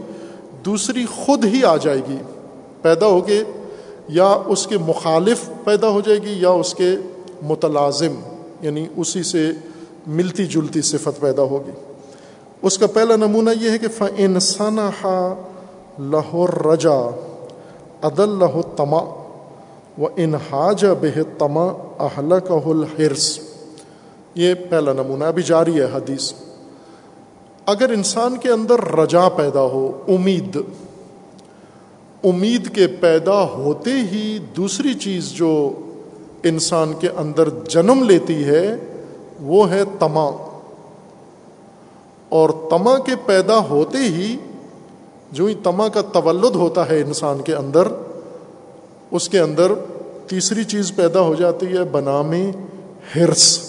دوسری خود ہی آ جائے گی۔ پیدا ہو کے یا اس کے مخالف پیدا ہو جائے گی یا اس کے متلازم یعنی اسی سے ملتی جلتی صفت پیدا ہوگی۔ اس کا پہلا نمونہ یہ ہے کہ ف انسان لہو رجا عدل لہو تما و انحاج بہ تما اہل الحرس یہ پہلا نمونہ ابھی جاری ہے حدیث۔ اگر انسان کے اندر رجا پیدا ہو، امید امید کے پیدا ہوتے ہی دوسری چیز جو انسان کے اندر جنم لیتی ہے، وہ ہے تما اور تما کے پیدا ہوتے ہی جو ہی تما کا تولد ہوتا ہے انسان کے اندر اس کے اندر تیسری چیز پیدا ہو جاتی ہے بنام ہرس۔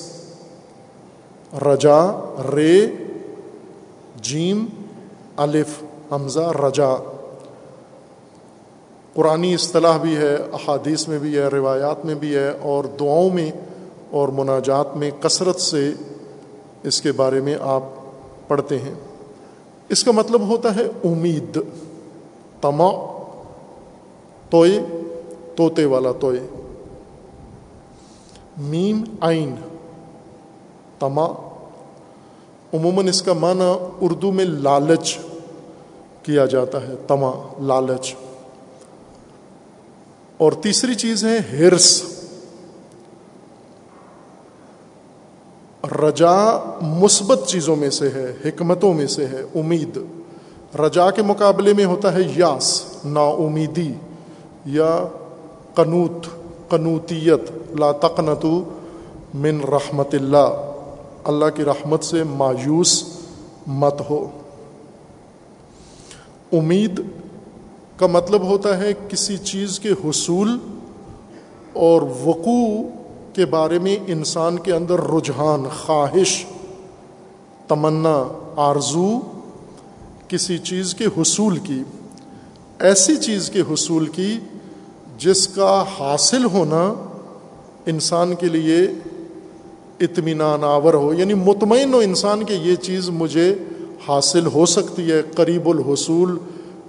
رجا، رے، جیم، الف، حمزہ، رجا۔ قرآنی اصطلاح بھی ہے، احادیث میں بھی ہے، روایات میں بھی ہے، اور دعاؤں میں اور مناجات میں کثرت سے اس کے بارے میں آپ پڑھتے ہیں۔ اس کا مطلب ہوتا ہے امید تما توئے۔ طوطے والا توئے۔ میم آئین تما۔ عموماً اس کا معنی اردو میں لالچ کیا جاتا ہے۔ تما، لالچ۔ اور تیسری چیز ہے ہرس۔ رجا مثبت چیزوں میں سے ہے، حکمتوں میں سے ہے، امید۔ رجا کے مقابلے میں ہوتا ہے یاس نا امیدی یا قنوت، قنوتیت، لا تقنتو من رحمت اللہ۔ اللہ کی رحمت سے مایوس مت ہو۔ امید کا مطلب ہوتا ہے کسی چیز کے حصول اور وقوع کے بارے میں انسان کے اندر رجحان، خواہش، تمنا، آرزو کسی چیز کے حصول کی۔ ایسی چیز کے حصول کی جس کا حاصل ہونا انسان کے لیے اطمینان آور ہو یعنی مطمئن ہو انسان کہ یہ چیز مجھے حاصل ہو سکتی ہے، قریب الحصول،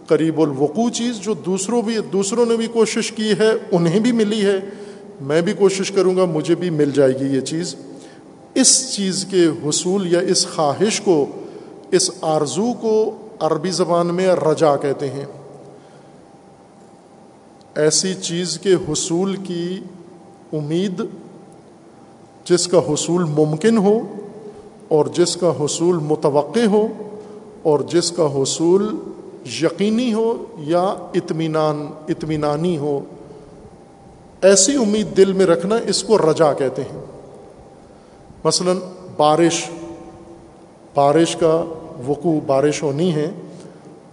قریب الوقوع چیز جو دوسروں بھی، دوسروں نے بھی کوشش کی ہے، انہیں بھی ملی ہے، میں بھی کوشش کروں گا، مجھے بھی مل جائے گی یہ چیز۔ اس چیز کے حصول یا اس خواہش کو، اس آرزو کو عربی زبان میں رجا کہتے ہیں۔ ایسی چیز کے حصول کی امید، جس کا حصول ممکن ہو اور جس کا حصول متوقع ہو اور جس کا حصول یقینی ہو یا اطمینان، اطمینانی ہو، ایسی امید دل میں رکھنا اس کو رجا کہتے ہیں۔ مثلا بارش بارش کا وقوع بارش ہونی ہے۔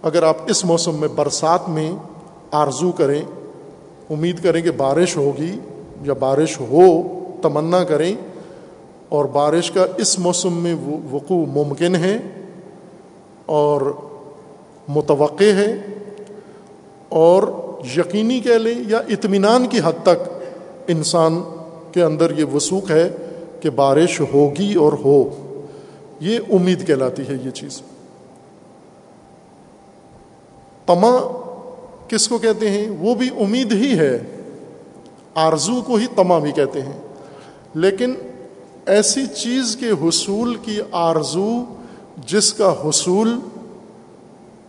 اگر آپ اس موسم میں برسات میں آرزو کریں امید کریں کہ بارش ہوگی یا بارش ہو، تمنا کریں اور بارش کا اس موسم میں وقوع ممکن ہے اور متوقع ہے اور یقینی کہہ لیں یا اطمینان کی حد تک انسان کے اندر یہ وسوخ ہے کہ بارش ہوگی اور ہو۔ یہ امید کہلاتی ہے یہ چیز۔ تما کس کو کہتے ہیں؟ وہ بھی امید ہی ہے۔ آرزو کو ہی تما بھی کہتے ہیں۔ لیکن ایسی چیز کے حصول کی آرزو جس کا حصول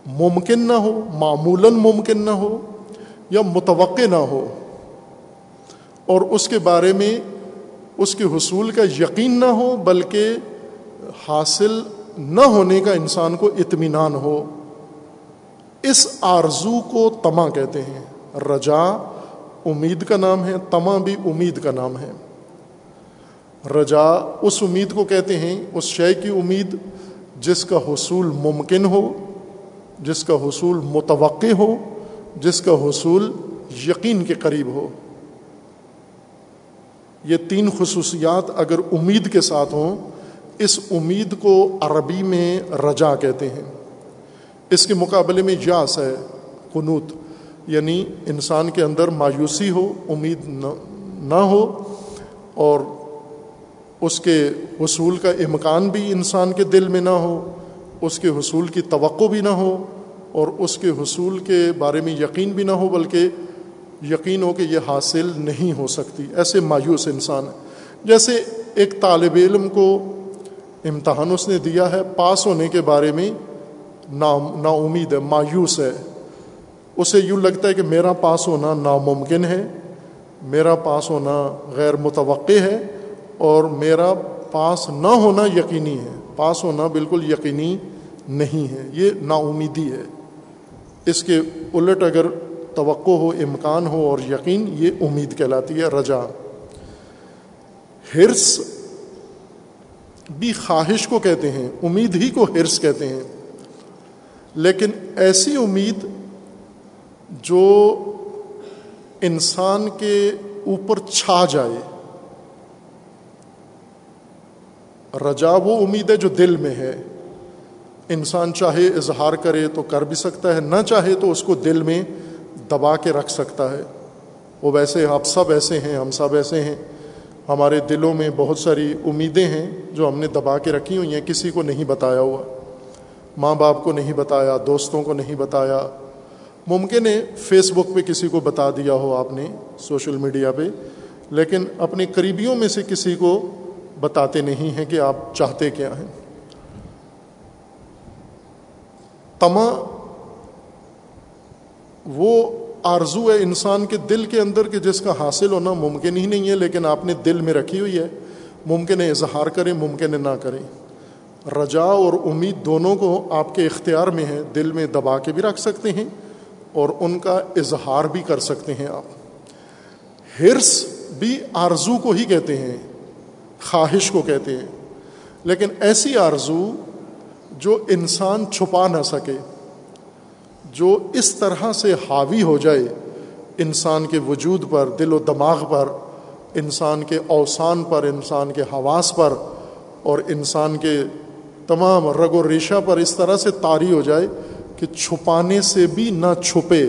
ممکن نہ ہو، معمولاً ممکن نہ ہو یا متوقع نہ ہو، اور اس کے بارے میں اس کے حصول کا یقین نہ ہو، بلکہ حاصل نہ ہونے کا انسان کو اطمینان ہو۔ اس آرزو کو تما کہتے ہیں۔ رجا، امید کا نام ہے، تما بھی امید کا نام ہے۔ رجا اس امید کو کہتے ہیں، اس شے کی امید جس کا حصول ممکن ہو، جس کا حصول متوقع ہو، جس کا حصول یقین کے قریب ہو۔ یہ تین خصوصیات اگر امید کے ساتھ ہوں، اس امید کو عربی میں رجا کہتے ہیں۔ اس کے مقابلے میں یاس ہے، قنوت یعنی انسان کے اندر مایوسی ہو، امید نہ ہو، اور اس کے حصول کا امکان بھی انسان کے دل میں نہ ہو، اس کے حصول کی توقع بھی نہ ہو، اور اس کے حصول کے بارے میں یقین بھی نہ ہو، بلکہ یقین ہو کہ یہ حاصل نہیں ہو سکتی۔ ایسے مایوس انسان ہے جیسے ایک طالب علم کو امتحان اس نے دیا ہے، پاس ہونے کے بارے میں نا نا امید ہے، مایوس ہے۔ اسے یوں لگتا ہے کہ میرا پاس ہونا ناممکن ہے، میرا پاس ہونا غیر متوقع ہے اور میرا پاس نہ ہونا یقینی ہے۔ پاس ہونا بالکل یقینی نہیں ہے۔ یہ نا امیدی ہے۔ اس کے الٹ اگر توقع ہو، امکان ہو اور یقین، یہ امید کہلاتی ہے، رجا۔ ہرس بھی خواہش کو کہتے ہیں، امید ہی کو ہرس کہتے ہیں۔ لیکن ایسی امید جو انسان کے اوپر چھا جائے، رجا وہ امید ہے جو دل میں ہے۔ انسان چاہے اظہار کرے تو کر بھی سکتا ہے، نہ چاہے تو اس کو دل میں دبا کے رکھ سکتا ہے۔ وہ ویسے آپ سب ایسے ہیں، ہم سب ایسے ہیں۔ ہمارے دلوں میں بہت ساری امیدیں ہیں جو ہم نے دبا کے رکھی ہوئی ہیں، کسی کو نہیں بتایا ہوا۔ ماں باپ کو نہیں بتایا، دوستوں کو نہیں بتایا۔ ممکن ہے فیس بک پہ کسی کو بتا دیا ہو آپ نے، سوشل میڈیا پہ، لیکن اپنے قریبیوں میں سے کسی کو بتاتے نہیں ہیں کہ آپ چاہتے کیا ہیں۔ تما، وہ آرزو ہے انسان کے دل کے اندر کہ جس کا حاصل ہونا ممکن ہی نہیں ہے، لیکن آپ نے دل میں رکھی ہوئی ہے۔ ممکن ہے اظہار کریں، ممکن ہے نہ کریں۔ رجا اور امید دونوں کو آپ کے اختیار میں ہے دل میں دبا کے بھی رکھ سکتے ہیں اور ان کا اظہار بھی کر سکتے ہیں آپ۔ ہرس بھی آرزو کو ہی کہتے ہیں، خواہش کو کہتے ہیں۔ لیکن ایسی آرزو جو انسان چھپا نہ سکے، جو اس طرح سے حاوی ہو جائے، انسان کے وجود پر، دل و دماغ پر، انسان کے اوسان پر، انسان کے حواس پر اور انسان کے تمام رگ و ریشہ پر اس طرح سے طاری ہو جائے کہ چھپانے سے بھی نہ چھپے۔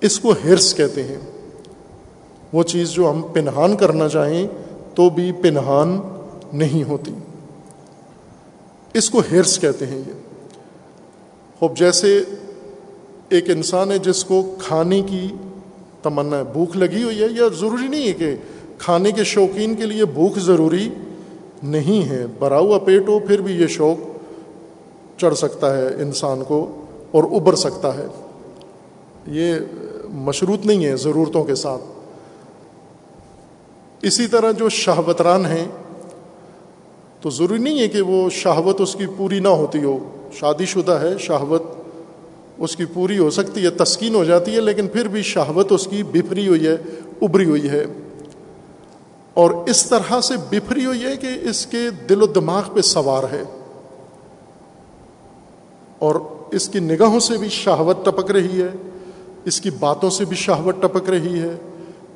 اس کو ہرس کہتے ہیں۔ وہ چیز جو ہم پنہان کرنا چاہیں تو بھی پنہان نہیں ہوتی۔ اس کو ہرس کہتے ہیں یہ۔ خوب، جیسے ایک انسان ہے جس کو کھانے کی تمنا ہے، بھوک لگی ہوئی ہے، یا ضروری نہیں ہے کہ کھانے کے شوقین کے لیے بھوک ضروری نہیں ہے بھرا ہوا پیٹ ہو پھر بھی یہ شوق چڑھ سکتا ہے انسان کو اور ابھر سکتا ہے۔ یہ مشروط نہیں ہے ضرورتوں کے ساتھ۔ اسی طرح جو شہوتران ہیں، تو ضروری نہیں ہے کہ وہ شہوت اس کی پوری نہ ہوتی ہو۔ شادی شدہ ہے، شہوت اس کی پوری ہو سکتی ہے، تسکین ہو جاتی ہے، لیکن پھر بھی شہوت اس کی بفری ہوئی ہے ابری ہوئی ہے۔ اور اس طرح سے بفری ہوئی ہے کہ اس کے دل و دماغ پہ سوار ہے۔ اور اس کی نگاہوں سے بھی شہوت ٹپک رہی ہے، اس کی باتوں سے بھی شہوت ٹپک رہی ہے،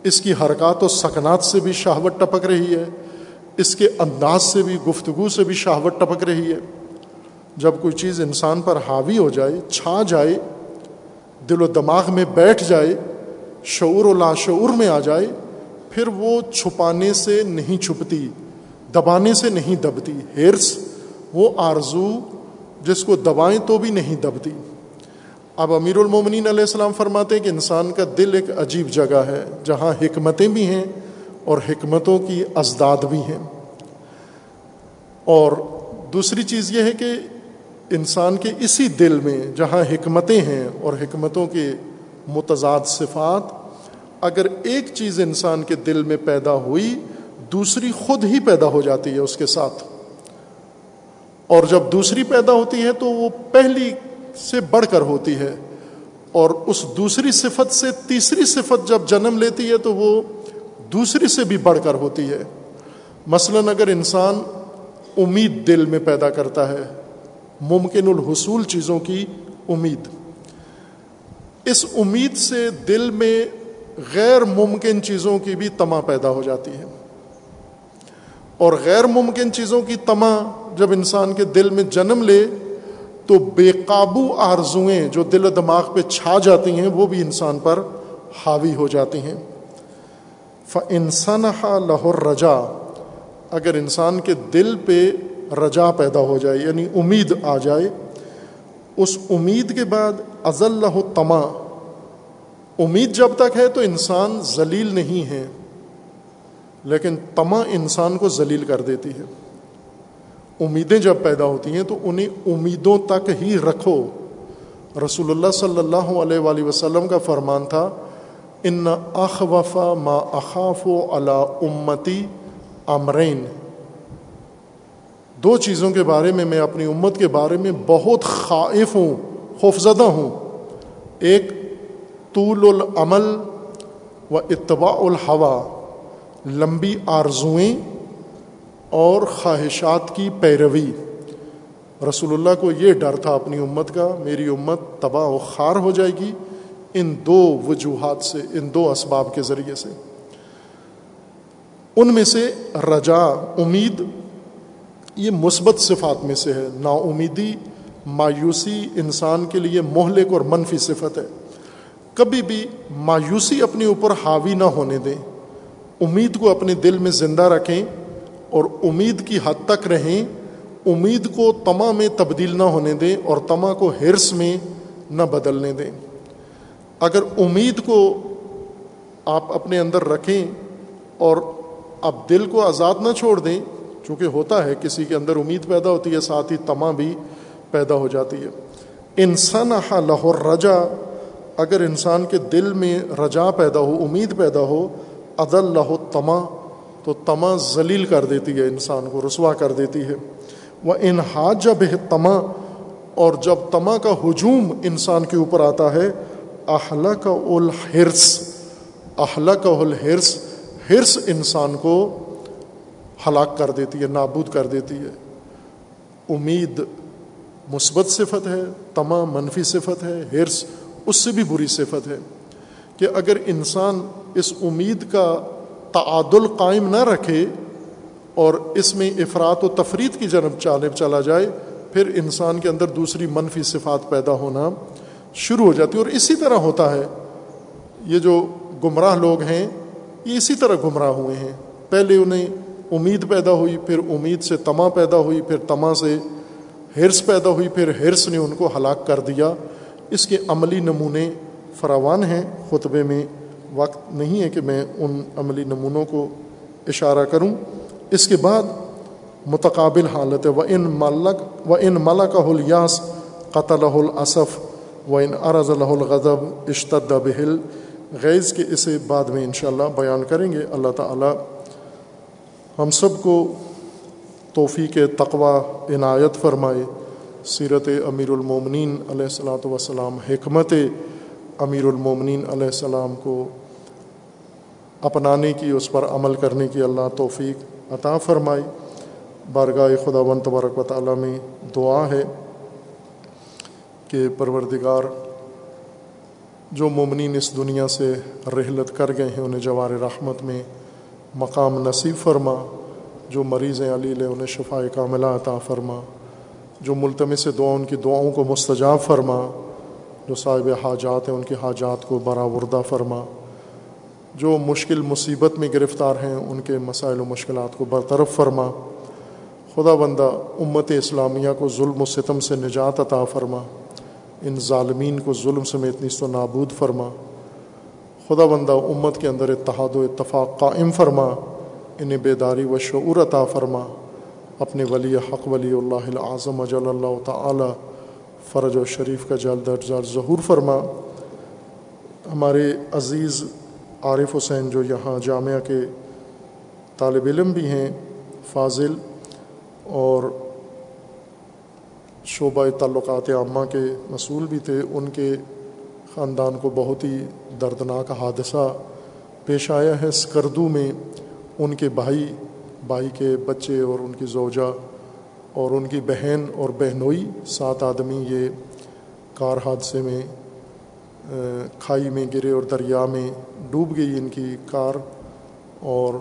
اس کی حرکات و سکنات سے بھی شہوت ٹپک رہی ہے، اس کے انداز سے بھی، گفتگو سے بھی شہوت ٹپک رہی ہے۔ جب کوئی چیز انسان پر حاوی ہو جائے، چھا جائے، دل و دماغ میں بیٹھ جائے، شعور و لاشعور میں آ جائے پھر وہ چھپانے سے نہیں چھپتی، دبانے سے نہیں دبتی۔ ہیرس وہ آرزو جس کو دبائیں تو بھی نہیں دبتی۔ اب امیر المومنین علیہ السلام فرماتے ہیں کہ انسان کا دل ایک عجیب جگہ ہے، جہاں حکمتیں بھی ہیں اور حکمتوں کی ازداد بھی ہیں۔ اور دوسری چیز یہ ہے کہ انسان کے اسی دل میں جہاں حکمتیں ہیں اور حکمتوں کے متضاد صفات اگر ایک چیز انسان کے دل میں پیدا ہوئی، دوسری خود ہی پیدا ہو جاتی ہے اس کے ساتھ۔ اور جب دوسری پیدا ہوتی ہے تو وہ پہلی سے بڑھ کر ہوتی ہے۔ اور اس دوسری صفت سے تیسری صفت جب جنم لیتی ہے تو وہ دوسری سے بھی بڑھ کر ہوتی ہے۔ مثلا اگر انسان امید دل میں پیدا کرتا ہے، ممکن الحصول چیزوں کی امید۔ اس امید سے دل میں غیر ممکن چیزوں کی بھی تما پیدا ہو جاتی ہے۔ اور غیر ممکن چیزوں کی تما جب انسان کے دل میں جنم لے، تو بے قابو آرزوئیں جو دل و دماغ پہ چھا جاتی ہیں، وہ بھی انسان پر حاوی ہو جاتی ہیں۔ ف انسان لاہور رجا اگر انسان کے دل پہ رجا پیدا ہو جائے یعنی امید آ جائے، اس امید کے بعد ازل تما امید جب تک ہے تو انسان ذلیل نہیں ہے، لیکن تما انسان کو ذلیل کر دیتی ہے۔ امیدیں جب پیدا ہوتی ہیں تو انہیں امیدوں تک ہی رکھو۔ رسول اللہ صلی اللہ علیہ وآلہ وسلم کا فرمان تھا، ان اخوفا ما اخاف و علا امتی امرین. دو چیزوں کے بارے میں میں اپنی امت کے بارے میں بہت خائف ہوں، خوفزدہ ہوں۔ ایک طول العمل و اتباع الحوا، لمبی آرزوئیں اور خواہشات کی پیروی۔ رسول اللہ کو یہ ڈر تھا اپنی امت کا، میری امت تباہ و خار ہو جائے گی ان دو وجوہات سے، ان دو اسباب کے ذریعے سے۔ ان میں سے رجا، امید، یہ مثبت صفات میں سے ہے۔ نا امیدی مایوسی انسان کے لیے مہلک اور منفی صفت ہے۔ کبھی بھی مایوسی اپنے اوپر حاوی نہ ہونے دیں۔ امید کو اپنے دل میں زندہ رکھیں اور امید کی حد تک رہیں۔ امید کو تما میں تبدیل نہ ہونے دیں اور تما کو ہرس میں نہ بدلنے دیں۔ اگر امید کو آپ اپنے اندر رکھیں اور اب دل کو آزاد نہ چھوڑ دیں، چونکہ ہوتا ہے کسی کے اندر امید پیدا ہوتی ہے، ساتھ ہی تما بھی پیدا ہو جاتی ہے۔ انسان لاہور رجا اگر انسان کے دل میں رجا پیدا ہو، امید پیدا ہو عدل لہو تما تو تما ذلیل کر دیتی ہے انسان کو، رسوا کر دیتی ہے۔ وہ انحاج جب تما اور جب تما کا ہجوم انسان کے اوپر آتا ہے اہل کا الحرس اہل کا الحرس ہرس انسان کو ہلاک کر دیتی ہے، نابود کر دیتی ہے۔ امید مثبت صفت ہے تمام منفی صفت ہے ہرس اس سے بھی بری صفت ہے کہ اگر انسان اس امید کا تعادل قائم نہ رکھے اور اس میں افراد و تفرید کی جنب جانب چلا جائے، پھر انسان کے اندر دوسری منفی صفات پیدا ہونا شروع ہو جاتی ہے اور اسی طرح ہوتا ہے۔ یہ جو گمراہ لوگ ہیں، یہ اسی طرح گمراہ ہوئے ہیں۔ پہلے انہیں امید پیدا ہوئی، پھر امید سے تما پیدا ہوئی، پھر تما سے ہرس پیدا ہوئی، پھر ہرس نے ان کو ہلاک کر دیا۔ اس کے عملی نمونے فراوان ہیں، خطبے میں وقت نہیں ہے کہ میں ان عملی نمونوں کو اشارہ کروں۔ اس کے بعد متقابل حالت ہے۔ و ان ملک و ان ملک الیاس قطل الاصف و ان ارض الغضب اشتد بہل غیظ کے اسے بعد میں انشاءاللہ بیان کریں گے۔ اللہ تعالی ہم سب کو توفیق تقوا عنایت فرمائے۔ سیرت امیر المومنین علیہ السلاۃ وسلام حکمت امیر المومنین علیہ السلام کو اپنانے کی، اس پر عمل کرنے کی اللہ توفیق عطا فرمائی بارگاہ خدا و تبارک و تعالیٰ میں دعا ہے کہ پروردگار جو مومنین اس دنیا سے رحلت کر گئے ہیں، انہیں جوار رحمت میں مقام نصیب فرما۔ جو مریض ہیں علی انہیں شفا کاملہ عطا فرما۔ جو ملتمس دعا، ان کی دعاؤں کو مستجاب فرما، جو صاحب حاجات ہیں، ان کی حاجات کو برآوردہ فرما۔ جو مشکل مصیبت میں گرفتار ہیں، ان کے مسائل و مشکلات کو برطرف فرما۔ خدا بندہ، امت اسلامیہ کو ظلم و ستم سے نجات عطا فرما۔ ان ظالمین کو ظلم سمیت نیست و نابود فرما۔ خدا بندہ، امت کے اندر اتحاد و اتفاق قائم فرما۔ انہیں بیداری و شعور عطا فرما۔ اپنے ولی حق ولی اللہ العظم اجل اللہ تعالی فرج و شریف کا جلد جلد ظہور فرما۔ ہمارے عزیز عارف حسین جو یہاں جامعہ کے طالب علم بھی ہیں، فاضل اور شعبہ تعلقات عامہ کے مسئول بھی تھے، ان کے خاندان کو بہت ہی دردناک حادثہ پیش آیا ہے سکردو میں۔ ان کے بھائی بھائی کے بچے اور ان کی زوجہ اور ان کی بہن اور بہنوئی سات آدمی یہ کار حادثے میں کھائی میں گرے اور دریا میں ڈوب گئی ان کی کار اور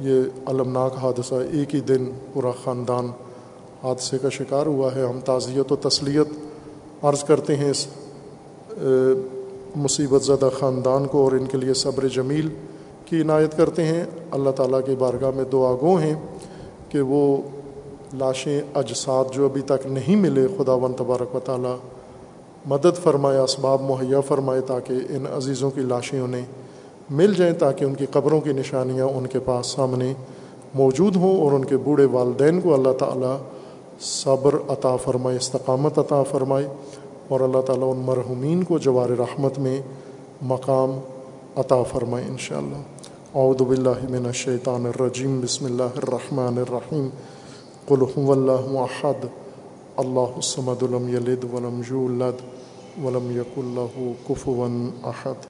یہ المناک حادثہ ایک ہی دن پورا خاندان حادثے کا شکار ہوا ہے۔ ہم تعزیت و تسلیت عرض کرتے ہیں اس مصیبت زدہ خاندان کو اور ان کے لیے صبر جمیل کی عنایت کرتے ہیں۔ اللہ تعالیٰ کے بارگاہ میں دعا گو ہیں کہ وہ لاشیں اجساد جو ابھی تک نہیں ملے خدا ون تبارک و تعالیٰ مدد فرمائے، اسباب مہیا فرمائے تاکہ ان عزیزوں کی لاشیں انہیں مل جائیں، تاکہ ان کی قبروں کی نشانیاں ان کے پاس سامنے موجود ہوں اور ان کے بوڑھے والدین کو اللہ تعالیٰ صبر عطا فرمائے، استقامت عطا فرمائے اور اللہ تعالیٰ ان مرحومین کو جوار رحمت میں مقام عطا فرمائے انشاءاللہ۔ اعوذ باللہ من الشیطان الرجیم، بسم اللہ الرحمن الرحیم. قل هو اللہ احد اللہ الصمد لم یلد ولم یولد ولم یکن له کفوا احد.